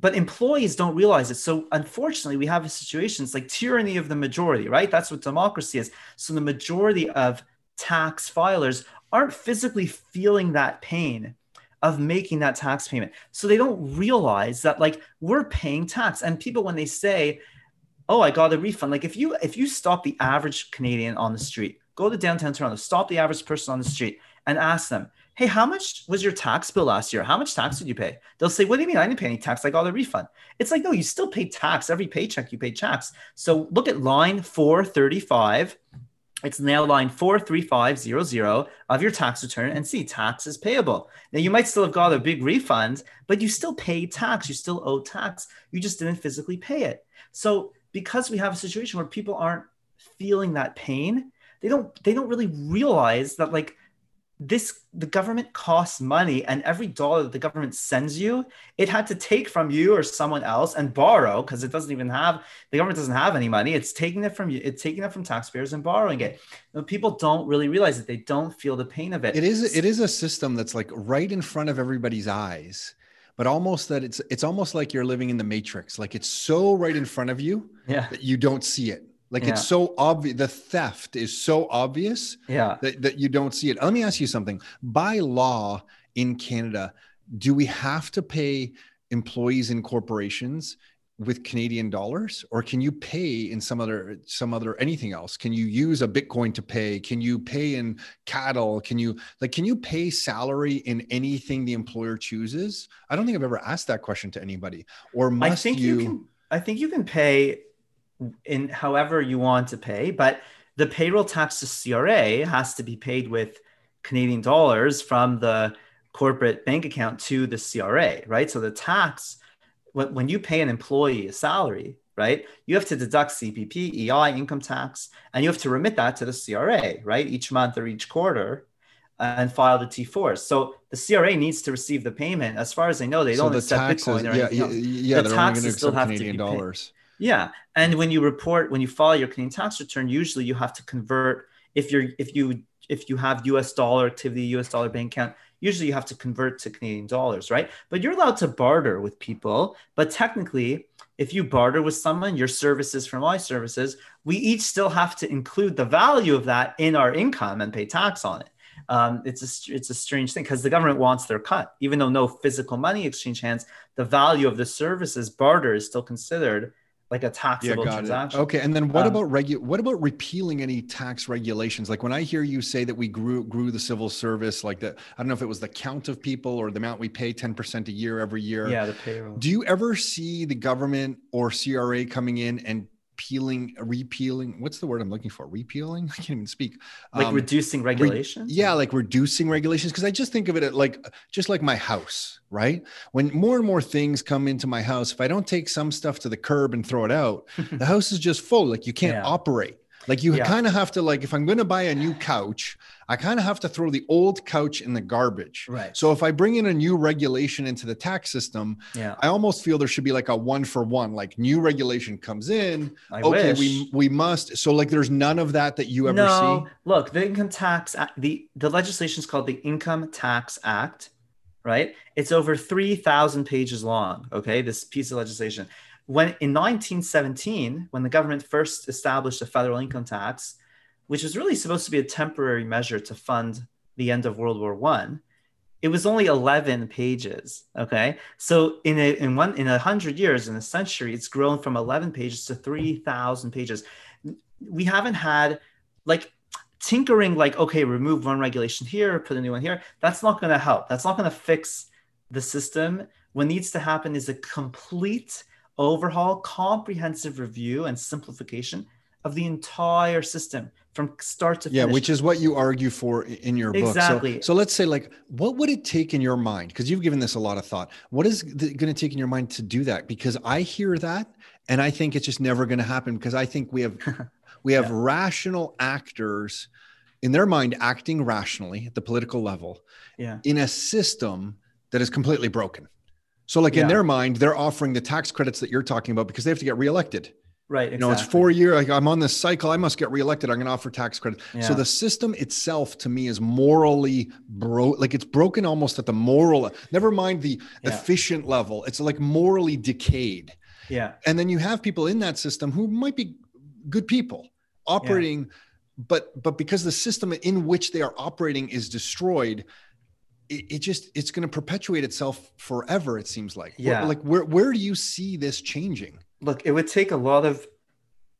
but employees don't realize it. So unfortunately, we have a situation. It's like tyranny of the majority, right? That's what democracy is. So the majority of tax filers aren't physically feeling that pain of making that tax payment. So they don't realize that like we're paying tax. And people when they say, "Oh, I got a refund," like if you if you stop the average Canadian on the street, go to downtown Toronto, stop the average person on the street and ask them, "Hey, how much was your tax bill last year? How much tax did you pay?" They'll say, "What do you mean? I didn't pay any tax. I got a refund." It's like, "No, you still pay tax. Every paycheck you pay tax." So look at line 435 it's nail line 43500 of your tax return and see tax is payable. Now you might still have got a big refund, but you still paid tax. You still owe tax. You just didn't physically pay it. So because we have a situation where people aren't feeling that pain, they don't they don't really realize that like this the government costs money and every dollar that the government sends you it had to take from you or someone else and borrow because it doesn't even have the government doesn't have any money. It's taking it from you it's taking it from taxpayers and borrowing it. People don't really realize it they don't feel the pain of it. It is it is a system that's like right in front of everybody's eyes but almost that it's it's almost like you're living in the matrix. Like it's so right in front of you yeah. that you don't see it like yeah. it's so obvious. The theft is so obvious yeah. that, that you don't see it. Let me ask you something. By law in Canada, do we have to pay employees in corporations with Canadian dollars, or can you pay in some other some other anything else? Can you use a Bitcoin to pay? Can you pay in cattle? Can you like can you pay salary in anything the employer chooses? I don't think I've ever asked that question to anybody. Or must I think you, you can I think you can pay in however you want to pay, but the payroll tax to CRA has to be paid with Canadian dollars from the corporate bank account to the CRA, right? So the tax, when you pay an employee a salary, right, you have to deduct CPP, EI, income tax, and you have to remit that to the CRA, right, each month or each quarter and file the T4. So the CRA needs to receive the payment. As far as I know, they so don't the accept taxes, Bitcoin or yeah, anything else. Yeah, the taxes still have Canadian to be dollars. Paid. Yeah, and when you report when you file your Canadian tax return, usually you have to convert if you're if you if you have U.S. dollar activity, U.S. dollar bank account. Usually you have to convert to Canadian dollars, right? But you're allowed to barter with people. But technically, if you barter with someone, your services for my services, we each still have to include the value of that in our income and pay tax on it. Um, it's a it's a strange thing because the government wants their cut, even though no physical money exchange hands. The value of the services barter is still considered like a taxable yeah, transaction. It. Okay, and then what um, about regu- What about repealing any tax regulations? Like when I hear you say that we grew grew the civil service, like that. I don't know if it was the count of people or the amount we pay ten percent a year every year. Yeah, the payroll. Do you ever see the government or CRA coming in and peeling, repealing. What's the word I'm looking for? Repealing? I can't even speak. Like um, reducing regulations. Re, yeah, like reducing regulations. Because I just think of it like just like my house, right? When more and more things come into my house, if I don't take some stuff to the curb and throw it out, the house is just full. Like you can't yeah. operate. Like you yeah. kind of have to like if I'm going to buy a new couch, I kind of have to throw the old couch in the garbage. Right. So if I bring in a new regulation into the tax system, yeah. I almost feel there should be like a one for one. Like new regulation comes in, I okay, wish. we we must. So like there's none of that that you ever no, see. Look, the income tax the the legislation is called the Income Tax Act, right? It's over 3,000 pages long, okay? This piece of legislation when in 1917, when the government first established a federal income tax, which was really supposed to be a temporary measure to fund the end of World War One, it was only 11 pages. Okay, so in a in one in a hundred years, in a century, it's grown from 11 pages to 3,000 pages. We haven't had like tinkering, like okay, remove one regulation here, put a new one here. That's not going to help. That's not going to fix the system. What needs to happen is a complete overhaul, comprehensive review, and simplification of the entire system from start to finish. Yeah, which is what you argue for in your book. Exactly. So, so let's say, like, what would it take in your mind? Because you've given this a lot of thought. What is going to take in your mind to do that? Because I hear that, and I think it's just never going to happen. Because I think we have we have yeah. rational actors in their mind acting rationally at the political level yeah. in a system that is completely broken. So, like yeah. in their mind, they're offering the tax credits that you're talking about because they have to get reelected. Right. Exactly. You know, it's four year. Like I'm on this cycle. I must get reelected. I'm going to offer tax credit. Yeah. So the system itself, to me, is morally broke. Like it's broken almost at the moral. Never mind the yeah. efficient level. It's like morally decayed. Yeah. And then you have people in that system who might be good people operating, yeah. but but because the system in which they are operating is destroyed, it, it just it's going to perpetuate itself forever. It seems like. Yeah. Where, like where where do you see this changing? Look, it would take a lot of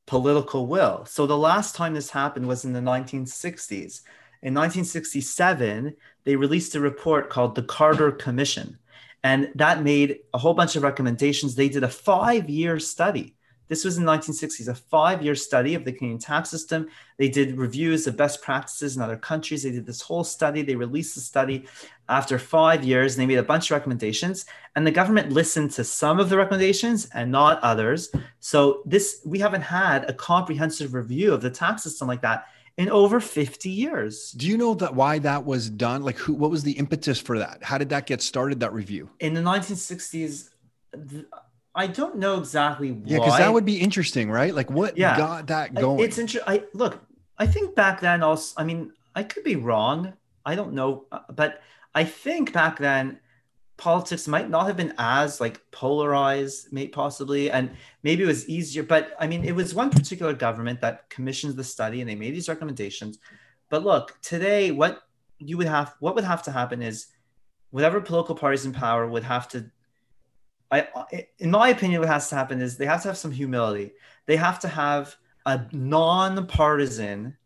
political will. So the last time this happened was in the 1960s. In 1967, they released a report called the Carter Commission, and that made a whole bunch of recommendations. They did a five-year study This was in the 1960s, a five year study of the Canadian tax system. They did reviews of best practices in other countries. They did this whole study. They released the study after five years and they made a bunch of recommendations. And the government listened to some of the recommendations and not others. So, this we haven't had a comprehensive review of the tax system like that in over 50 years. Do you know that why that was done? Like who what was the impetus for that? How did that get started that review? In the 1960s I don't know exactly why. Yeah, because that would be interesting, right? Like what yeah. got that going? It's interesting. I look, I think back then also, I mean, I could be wrong. I don't know, uh, but I think back then politics might not have been as like polarized, maybe possibly, and maybe it was easier. But I mean, it was one particular government that commissioned the study, and they made these recommendations. But look, today, what you would have, what would have to happen is, whatever political parties in power would have to I, in my opinion, what has to happen is they have to have some humility. They have to have a non-partisan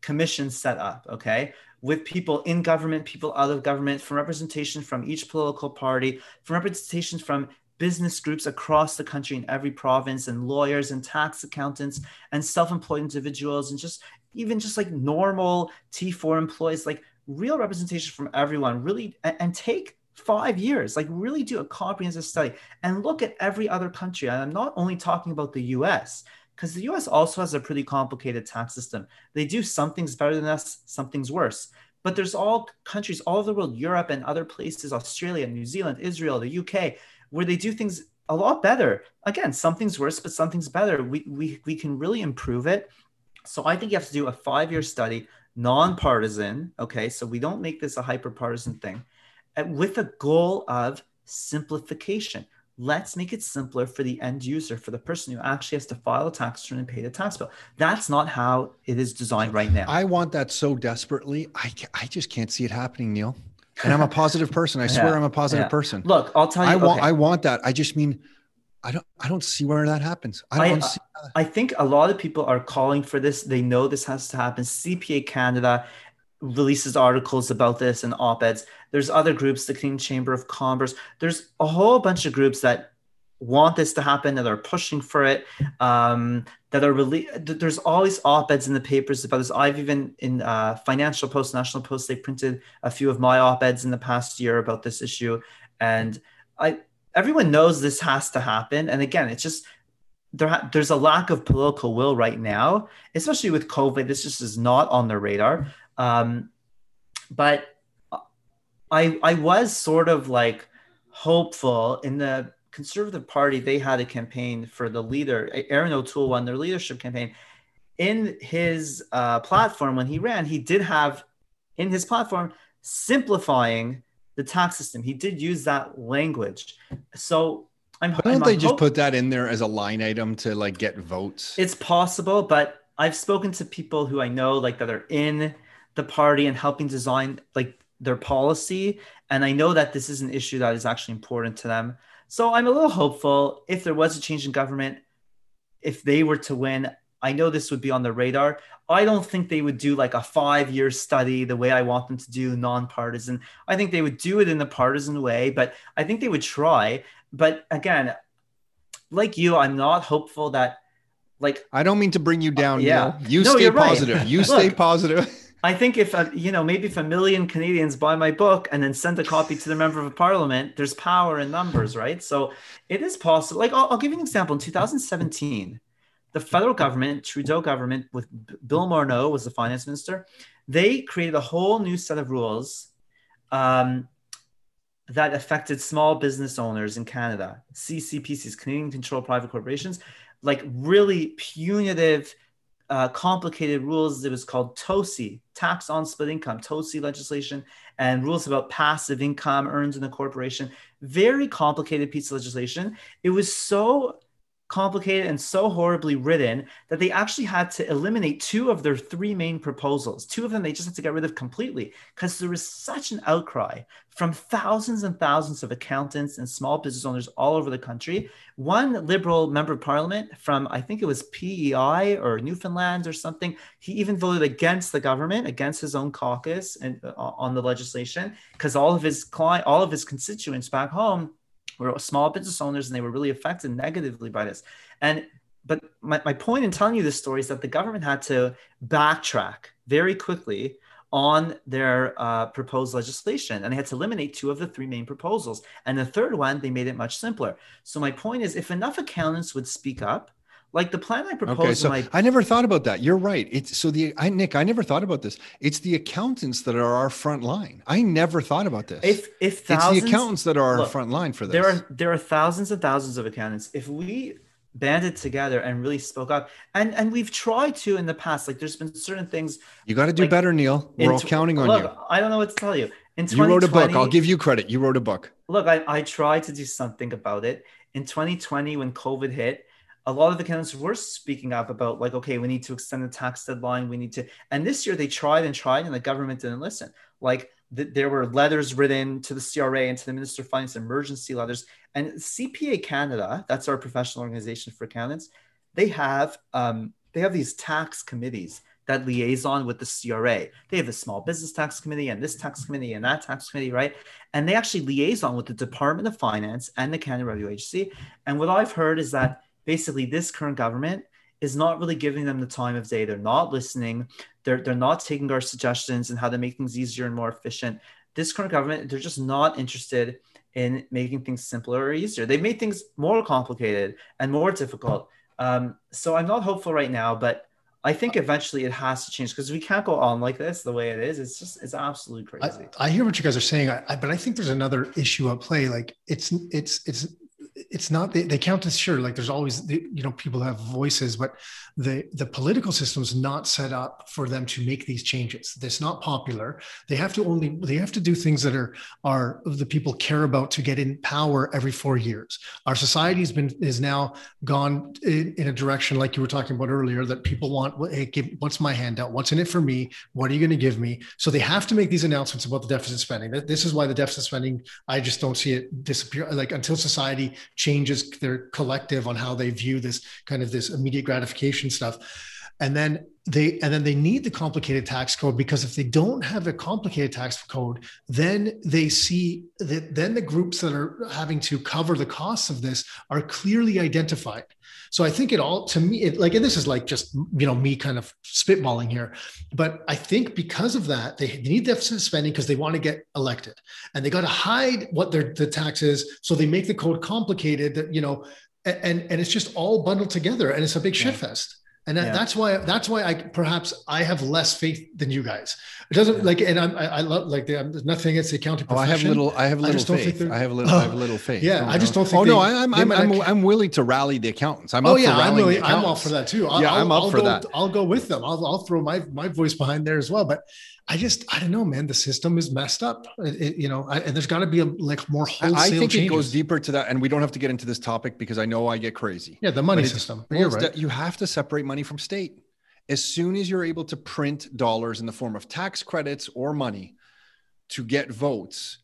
commission set up, okay, with people in government, people out of government, from representation from each political party, from representation from business groups across the country in every province, and lawyers and tax accountants and self-employed individuals, and just even just like normal T4 employees, like real representation from everyone, really, and, and take five years like really do a comprehensive study and look at every other country. And i'm not only talking about the us because the us also has a pretty complicated tax system. They do some things better than us some things worse. But there's all countries all over the world europe and other places australia new zealand israel the uk where they do things a lot better. Again something's worse but something's better. We, we, we can really improve it. So i think you have to do a five year study nonpartisan okay? So we don't make this a hyper partisan thing Uh, with a goal of simplification. Let's make it simpler for the end user, for the person who actually has to file a tax return and pay the tax bill. That's not how it is designed right now. I want that so desperately. I, I just can't see it happening, Neal. And I'm a positive person. I swear yeah, I'm a positive yeah. person. Look, I'll tell you. I want okay. I want that. I just mean I don't I don't see where that happens. I don't I, see uh, I think a lot of people are calling for this. They know this has to happen. CPA Canada releases articles about this and op-eds. There's other groups, the Canadian Chamber of Commerce. There's a whole bunch of groups that want this to happen, that are pushing for it, um, that are really. There's always op-eds in the papers about this. I've even in uh, Financial Post, National Post, they printed a few of my op-eds in the past year about this issue, and I. Everyone knows this has to happen, and again, it's just there there's a lack of political will right now, especially with COVID. This just is not on the radar. Um, but I I was sort of like hopeful in the Conservative Party. They had a campaign for the leader. Erin O'Toole won their leadership campaign. In his uh, platform, when he ran, he did have in his platform simplifying the tax system. He did use that language. So I'm. Why don't I'm they just hope- put that in there as a line item to like get votes? It's possible, but I've spoken to people who I know like that are in the party and helping design like their policy. And I know that this is an issue that is actually important to them. So I'm a little hopeful if there was a change in government, if they were to win, I know this would be on the radar. I don't think they would do like a five year study the way I want them to do, nonpartisan. I think they would do it in the partisan way, but I think they would try. But again, like you, I'm not hopeful that like I don't mean to bring you down. Uh, yeah, Neal. you no, stay positive. Right. You stay Look, positive. I think if a, you know maybe if a million Canadians buy my book and then send a copy to the member of parliament, there's power in numbers, right? So it is possible. Like I'll, I'll give you an example. In 2017, the federal government, Trudeau government, with Bill Morneau was the finance minister, they created a whole new set of rules um, that affected small business owners in Canada, CCPCs, Canadian Controlled Private Corporations, like really punitive uh, complicated rules. It was called TOSI, tax on split income, TOSI legislation, and rules about passive income earned in the corporation. Very complicated piece of legislation. It was so complicated and so horribly written that they actually had to eliminate two of their three main proposals. Two of them they just had to get rid of completely because there was such an outcry from thousands and thousands of accountants and small business owners all over the country. One liberal member of parliament from, I think it was PEI or Newfoundland or something, he even voted against the government, against his own caucus and uh, on the legislation because all of his client, all of his constituents back home were small business owners and they were really affected negatively by this. And but my, my point in telling you this story is that the government had to backtrack very quickly on their uh, proposed legislation and they had to eliminate two of the three main proposals and the third one they made it much simpler so my point is if enough accountants would speak up like the plan I proposed. Okay, so my, I never thought about that. You're right. It's so the I Nick, I never thought about this. It's the accountants that are our front line. I never thought about this. If if thousands, it's the accountants that are look, our front line for this. There are there are thousands and thousands of accountants. If we banded together and really spoke up, and and we've tried to in the past, like there's been certain things. You got to do like, better, Neal. We're all tw- counting on look, you. I don't know what to tell you. In You wrote a book. I'll give you credit. You wrote a book. look, I, I tried to do something about it. In 2020, when COVID hit, a lot of accountants were speaking up about like, okay, we need to extend the tax deadline. We need to, and this year they tried and tried, and the government didn't listen. Like th- there were letters written to the CRA and to the Minister of Finance, emergency letters, and CPA Canada, that's our professional organization for accountants, they have um, they have these tax committees that liaison with the CRA. They have the small business tax committee and this tax committee and that tax committee, right? And they actually liaison with the Department of Finance and the Canada Revenue Agency. And what I've heard is that basically this current government is not really giving them the time of day. They're not listening. They're, they're not taking our suggestions and how to make things easier and more efficient. This current government, they're just not interested in making things simpler or easier. They've made things more complicated and more difficult. Um, so I'm not hopeful right now, but I think eventually it has to change because we can't go on like this the way it is. It's just it's absolutely crazy. I, I hear what you guys are saying, I, I, but I think there's another issue at play. Like it's it's it's it's not they count as sure like there's always you know people have voices but the the political system is not set up for them to make these changes. It's not popular. They have to only they have to do things that are are the people care about to get in power every four years. Our society has been is now gone in, in a direction like you were talking about earlier that people want hey give, what's my handout? What's in it for me? What are you going to give me? So they have to make these announcements about the deficit spending. That this is why the deficit spending i just don't see it disappear like until society changes their collective on how they view this kind of this immediate gratification stuff. And then they and then they need the complicated tax code because if they don't have a complicated tax code then they see that then the groups that are having to cover the costs of this are clearly identified so i think it all to me it, like and this is like just you know me kind of spitballing here but i think because of that they need deficit spending because they want to get elected. And they got to hide what their the tax is so they make the code complicated that you know and and it's just all bundled together and it's a big shit fest and that, Yeah. that's why that's why I perhaps I have less faith than you guys. It doesn't like, and I'm, I, I love like the, there's nothing against the accounting oh, oh, I have little. I have little just faith. I have a little. I have a little faith. Yeah, No, I just don't think Oh no, they- I- I'm I'm I'm, I'm willing to rally the accountants. I'm Oh up yeah, for I'm really, I'm all for that too. I'll, Yeah, I'll, I'm up I'll for go, that. I'll go with them. I'll, I'll throw my my voice behind there as well. But I just I don't know, man. The system is messed up. It, it- you know, I, and there's got to be a like more wholesale I think changes. it goes deeper to that, and we don't have to get into this topic because I know I get crazy. Yeah, the money But system. But you're right. you have to separate money from state. As soon as you're able to print dollars in the form of tax credits or money to get votes,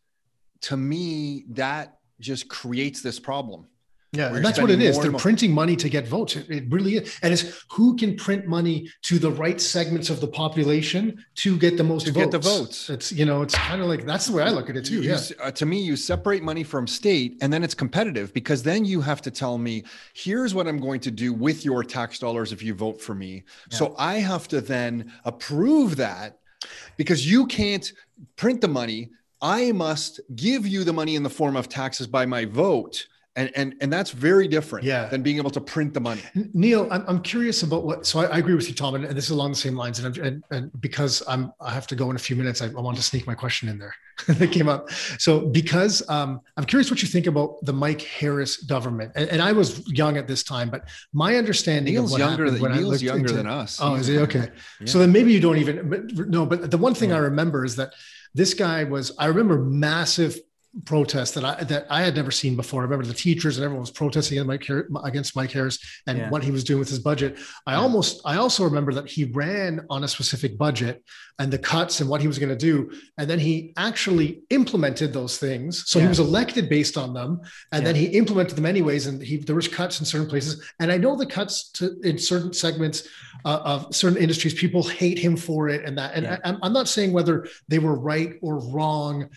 to me, that just creates this problem. Yeah, and that's what it is. They're printing money to get votes. It, it really is. And it's who can print money to the right segments of the population to get the most To votes. get the votes. It's, you know, it's kind of like that's the way I look at it too. You- Yeah. uh, to me, you separate money from state, and then it's competitive because then you have to tell me, here's what I'm going to do with your tax dollars if you vote for me. So I have to then approve that because you can't print the money. I must give you the money in the form of taxes by my vote. And, and, and that's very different Yeah. than being able to print the money. Neal, I'm, I'm curious about what. So I, I agree with you, Tom, and, and this is along the same lines. And, and, and because I'm, I have to go in a few minutes, I, I want to sneak my question in there that came up. So because um, I'm curious what you think about the Mike Harris government, and, and I was young at this time, but my understanding of Neal's what younger than Neal's younger into- than us. Oh, is he okay? Yeah. So then maybe you don't even but, no. But the one thing Yeah. I remember is that this guy was. I remember massive protests that I that I had never seen before. I remember the teachers and everyone was protesting against Mike, Har- against Mike Harris and Yeah. what he was doing with his budget. I Yeah. almost I also remember that he ran on a specific budget and the cuts and what he was going to do, and then he actually implemented those things. So he was elected based on them, and then he implemented them anyways. And he there was cuts in certain places, and I know the cuts to in certain segments uh, of certain industries. People hate him for it, and that. And Yeah. I, I'm not saying whether they were right or wrong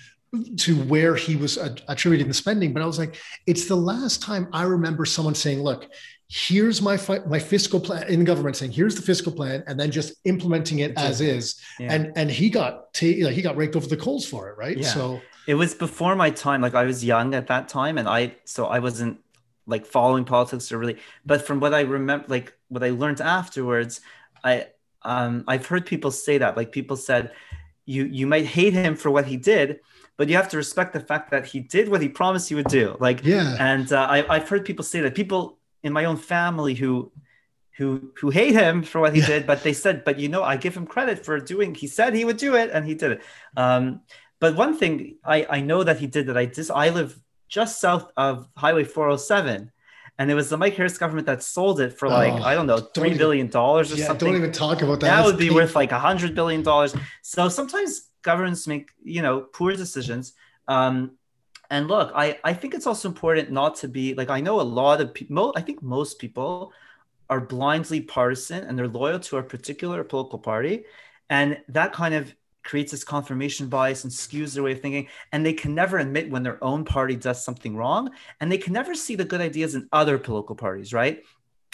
to where he was attributing the spending, but I was like, it's the last time I remember someone saying, "Look, here's my fi- my fiscal plan in government saying here's the fiscal plan and then just implementing it as is Yeah. and and he got ta- like, he got raked over the coals for it right Yeah. so It was before my time. Like I was young at that time, and I so I wasn't like following politics or really. But from what I remember, like what I learned afterwards, I um I've heard people say that. Like people said, you you might hate him for what he did, but you have to respect the fact that he did what he promised he would do. Like yeah and uh, I, I've heard people say that people in my own family who who who hate him for what he Yeah. did but they said but you know i give him credit for doing he said he would do it and he did it um, but one thing i i know that he did that i just i live just south of highway 407 and it was the mike harris government that sold it for like Oh, i don't know three billion dollars or yeah something don't even talk about that that That's would be worth like a hundred billion dollars. So sometimes governments make you know poor decisions. Um, and look, I I think it's also important not to be like I know a lot of people. I think most people are blindly partisan and they're loyal to a particular political party, and that kind of creates this confirmation bias and skews their way of thinking and they can never admit when their own party does something wrong and they can never see the good ideas in other political parties right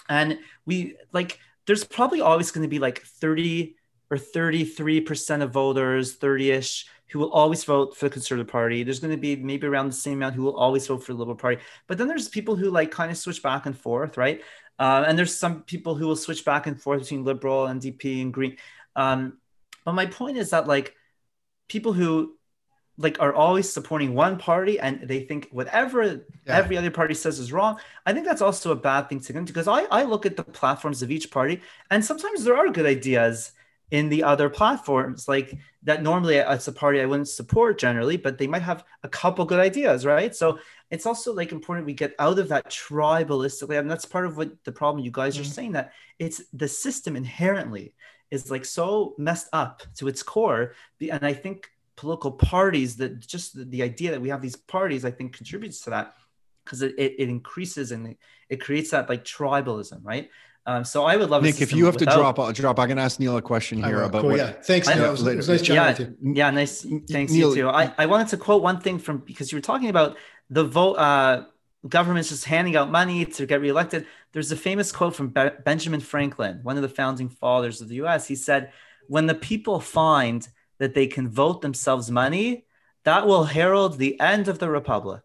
and we like there's probably always going to be like 30 or 33% of voters 30ish who will always vote for the conservative party. There's going to be maybe around the same amount who will always vote for the liberal party. But then there's people who like kind of switch back and forth right? Uh, and there's some people who will switch back and forth between liberal and dp and green. Um, but my point is that like people who like are always supporting one party and they think whatever every other party says is wrong i think that's also a bad thing to do because I, I look at the platforms of each party and sometimes there are good ideas in the other platforms like that normally it's a party i wouldn't support generally but they might have a couple good ideas right so it's also like important we get out of that tribalistically and that's part of what the problem you guys are Mhm. saying that it's the system inherently is like so messed up to its core and i think political parties that just the, the idea that we have these parties i think contributes to that because it, it, it increases and it, it creates that like tribalism right um, so i would love a Nick, if you have to drop, I'll drop. I can ask Neal a question here about Cool, what. yeah thanks I Neal. It was, it was nice chatting yeah, with you yeah, nice. Thanks Neal- you too. I, I wanted to quote one thing from because you were talking about the vote, uh, governments just handing out money to get reelected. There's a famous quote from Be- Benjamin Franklin, one of the founding fathers of the U.S. He said, "When the people find that they can vote themselves money, that will herald the end of the republic."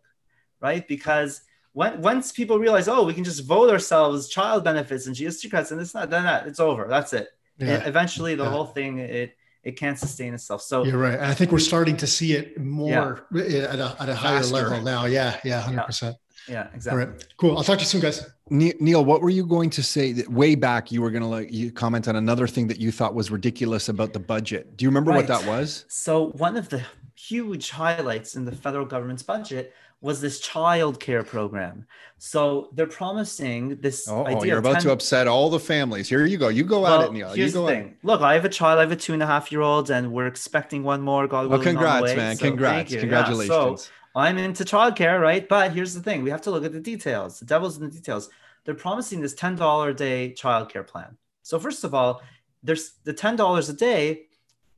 Right? Because when, once people realize, oh, we can just vote ourselves child benefits and GST cuts, and it's not, then that it's over. That's it. yeah And eventually, the Yeah. whole thing it it can't sustain itself. So You're right. And I think we're starting to see it more eh, at a, at a higher Faster. level now. Yeah. Yeah. 100%. yeah, exactly. right. Cool. I'll talk to you soon, guys. Neal, what were you going to say that way back? You were going to like you comment on another thing that you thought was ridiculous about the budget. Do you remember what that was? So one of the huge highlights in the federal government's budget was this child care program. So they're promising this Oh, idea you're about 10 to upset all the families. Here you go. You go well, at it, Neal. You here's go the at thing. Look, I have a child. I have a two and a half year old, and we're expecting one more. God Well, willing, the congrats, way. man. So congrats. you. Yeah, Congratulations. so I'm into childcare, right? But here's the thing: we have to look at the details. The devil's in the details. They're promising this ten dollar a day childcare plan. So first of all, there's the ten dollars a day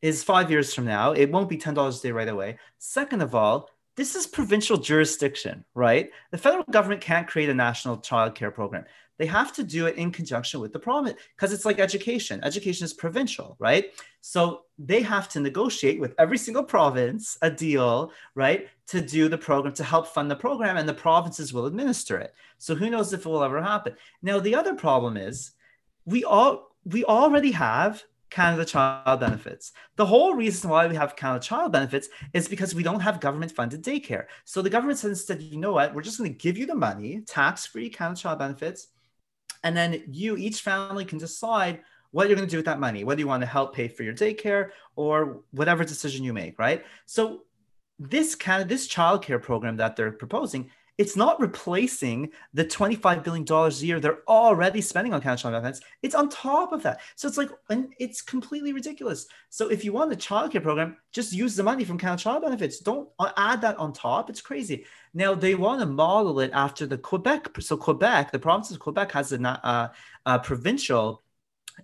is five years from now. It won't be ten dollars a day right away. Second of all, this is provincial jurisdiction, right? The federal government can't create a national childcare program. They have to do it in conjunction with the province because it's like education. Education is provincial, right? So they have to negotiate with every single province a deal, right, to do the program, to help fund the program, and the provinces will administer it. So who knows if it will ever happen? Now, the other problem is we all we already have Canada Child Benefits. The whole reason why we have Canada Child Benefits is because we don't have government funded daycare. So the government said instead, you know what, we're just going to give you the money, tax free Canada Child Benefits, and then you, each family can decide what you're going to do with that money, whether you want to help pay for your daycare or whatever decision you make, right? So this of this childcare program that they're proposing, it's not replacing the $25 billion a year they're already spending on Child Benefits. It's on top of that. So it's like, and it's completely ridiculous. So if you want a childcare program, just use the money from Canada Child Benefits. Don't add that on top. It's crazy. Now they want to model it after the Quebec. So Quebec, the province of Quebec has a, uh, a provincial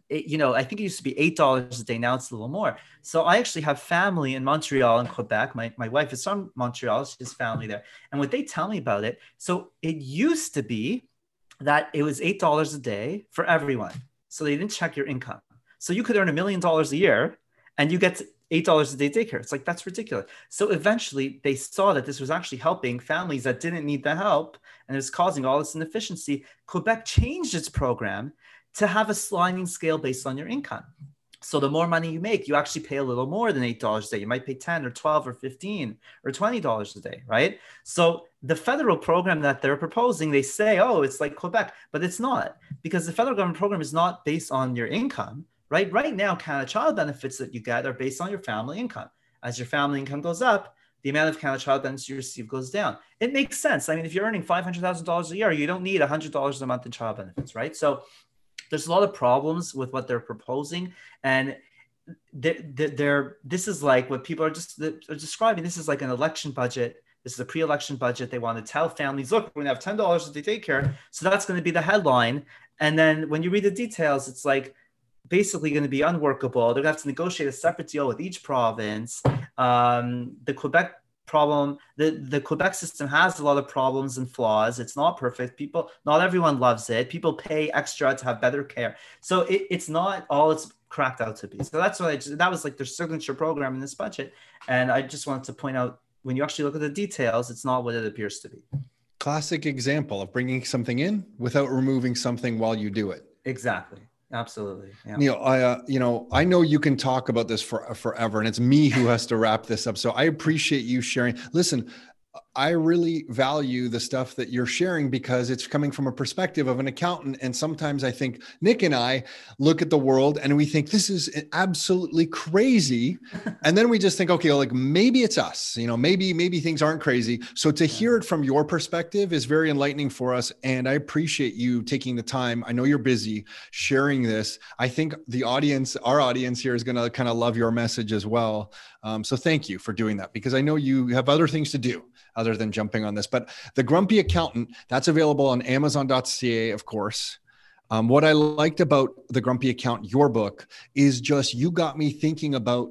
you know, I think it used to be eight dollars a day. Now it's a little more. So I actually have family in Montreal and Quebec. My my wife is from Montreal. She has family there. And what they tell me about it, so it used to be that it was eight dollars a day for everyone. So they didn't check your income. So you could earn a million dollars a year and you get eight dollars a day daycare. It's like that's ridiculous. So eventually they saw that this was actually helping families that didn't need the help and it was causing all this inefficiency. Quebec changed its program to have a sliding scale based on your income. So the more money you make, you actually pay a little more than eight dollars a day. You might pay ten or twelve or fifteen or twenty dollars a day, right? So the federal program that they're proposing, they say, oh, it's like Quebec, but it's not because the federal government program is not based on your income, right? Right now, Canada Child benefits that you get are based on your family income. As your family income goes up, the amount of Canada Child benefits you receive goes down. It makes sense. I mean, if you're earning five hundred thousand dollars a year, you don't need hundred dollars a month in child benefits, right? So there's a lot of problems with what they're proposing and they're, they're, this is like what people are just are describing this is like an election budget. This is a pre-election budget. They want to tell families look we're going to have $10 a day daycare so that's going to be the headline. And then when you read the details it's like basically going to be unworkable. They're going to have to negotiate a separate deal with each province. Um, the quebec problem. The the quebec system has a lot of problems and flaws. It's not perfect. People not everyone loves it. People pay extra to have better care. So it, it's not all it's cracked out to be. So that's what i just, that was like their signature program in this budget. And i just wanted to point out when you actually look at the details it's not what it appears to be. Classic example of bringing something in without removing something while you do it. Exactly Absolutely. Yeah. Neal, I, uh, you know, I know you can talk about this for forever and it's me who has to wrap this up. So I appreciate you sharing. Listen, I really value the stuff that you're sharing because it's coming from a perspective of an accountant. And sometimes I think Nick and I look at the world and we think this is absolutely crazy. and then we just think, okay, like maybe it's us, you know, maybe, maybe things aren't crazy. So to hear it from your perspective is very enlightening for us. And I appreciate you taking the time. I know you're busy sharing this. I think the audience, our audience here is going to kind of love your message as well. Um, so thank you for doing that because I know you have other things to do other than jumping on this. But the Grumpy Accountant, that's available on Amazon.ca, of course. Um, what I liked about the Grumpy Account, your book, is just you got me thinking about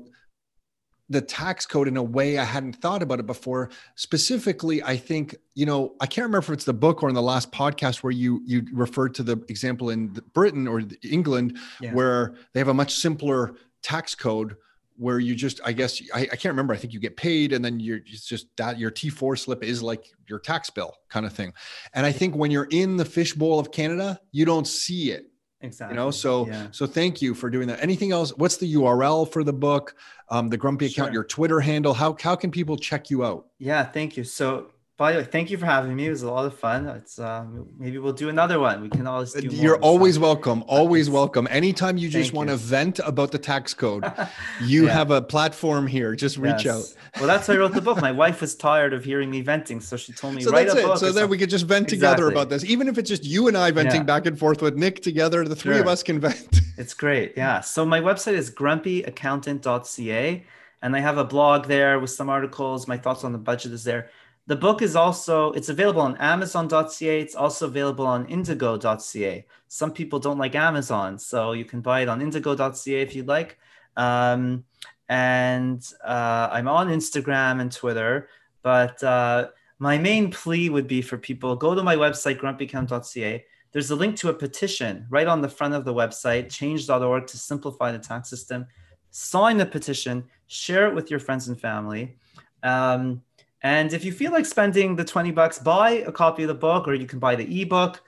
the tax code in a way I hadn't thought about it before. Specifically, I think you know I can't remember if it's the book or in the last podcast where you you referred to the example in Britain or England yeah. where they have a much simpler tax code where you just i guess I, I, can't remember. I think you get paid and then you're it's just that your t4 slip is like your tax bill kind of thing. And i think when you're in the fishbowl of canada you don't see it exactly you know? So yeah. so thank you for doing that. Anything else? What's the url for the book? Um, the grumpy account sure. your twitter handle? How, how can people check you out? Yeah thank you. So by the way, thank you for having me. It was a lot of fun. It's um, maybe we'll do another one. We can always do. You're always welcome. Always welcome. Anytime you just want to vent about the tax code, you yeah. have a platform here. Just reach yes. out. well, that's why I wrote the book. My wife was tired of hearing me venting, so she told me so write a it. book. So then we could just vent exactly. together about this, even if it's just you and I venting yeah. back and forth with Nick together. The three sure. of us can vent. It's great. Yeah. So my website is grumpyaccountant.ca, and I have a blog there with some articles. My thoughts on the budget is there the book is also it's available on amazon.ca it's also available on indigo.ca some people don't like amazon so you can buy it on indigo.ca if you'd like. Um, and uh, i'm on instagram and twitter but uh, my main plea would be for people go to my website grumpyaccount.ca there's a link to a petition right on the front of the website change.org to simplify the tax system. Sign the petition share it with your friends and family. Um, and if you feel like spending the 20 bucks, buy a copy of the book or you can buy the ebook.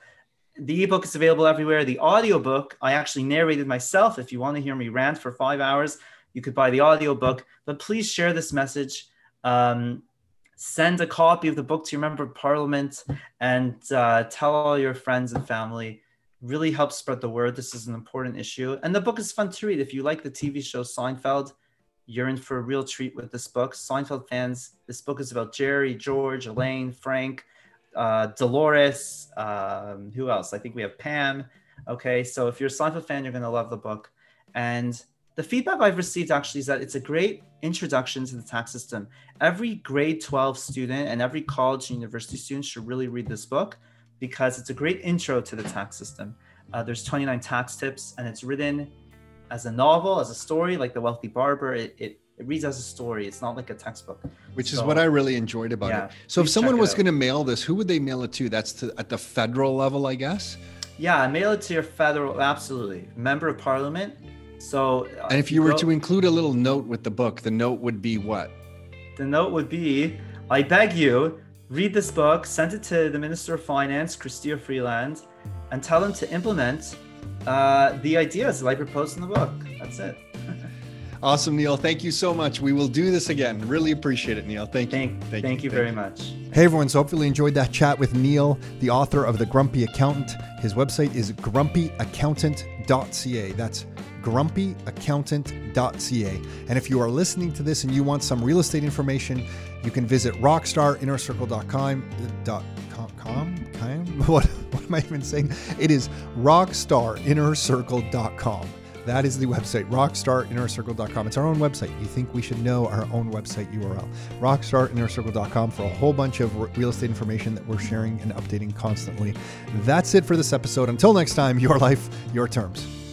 The ebook is available everywhere. The audiobook, I actually narrated myself. If you want to hear me rant for five hours, you could buy the audiobook. But please share this message. Um, send a copy of the book to your member of parliament and uh, tell all your friends and family. Really help spread the word. This is an important issue. And the book is fun to read. If you like the TV show Seinfeld, you're in for a real treat with this book. Seinfeld fans, this book is about Jerry, George, Elaine, Frank, uh, Dolores. Um, who else? I think we have Pam. Okay, so if you're a Seinfeld fan, you're going to love the book. And the feedback I've received actually is that it's a great introduction to the tax system. Every grade 12 student and every college and university student should really read this book because it's a great intro to the tax system. Uh, there's 29 tax tips, and it's written as a novel, as a story, like The Wealthy Barber, it, it it reads as a story. It's not like a textbook. Which is what I really enjoyed about Yeah, it. So if someone was going to mail this, who would they mail it to? That's to, at the federal level, I guess. Yeah, mail it to your federal, absolutely. Member of parliament. So, uh, And if you were go- to include a little note with the book, the note would be what? the note would be I beg you, read this book, send it to the Minister of Finance, Chrystia Freeland, and tell him to implement uh, the ideas that I proposed in the book. That's it. Awesome, Neal. Thank you so much. We will do this again. Really appreciate it, Neal. Thank you. Thank, thank, you very much. Hey everyone, so hopefully you enjoyed that chat with Neal, the author of The Grumpy Accountant. His website is grumpyaccountant.ca. That's grumpyaccountant.ca. And if you are listening to this and you want some real estate information, you can visit rockstarinnercircle.com. What, what am I even saying? It is rockstarinnercircle.com. That is the website, rockstarinnercircle.com. It's our own website. You think we should know our own website URL, rockstarinnercircle.com, for a whole bunch of real estate information that we're sharing and updating constantly. That's it for this episode. Until next time, your life, your terms.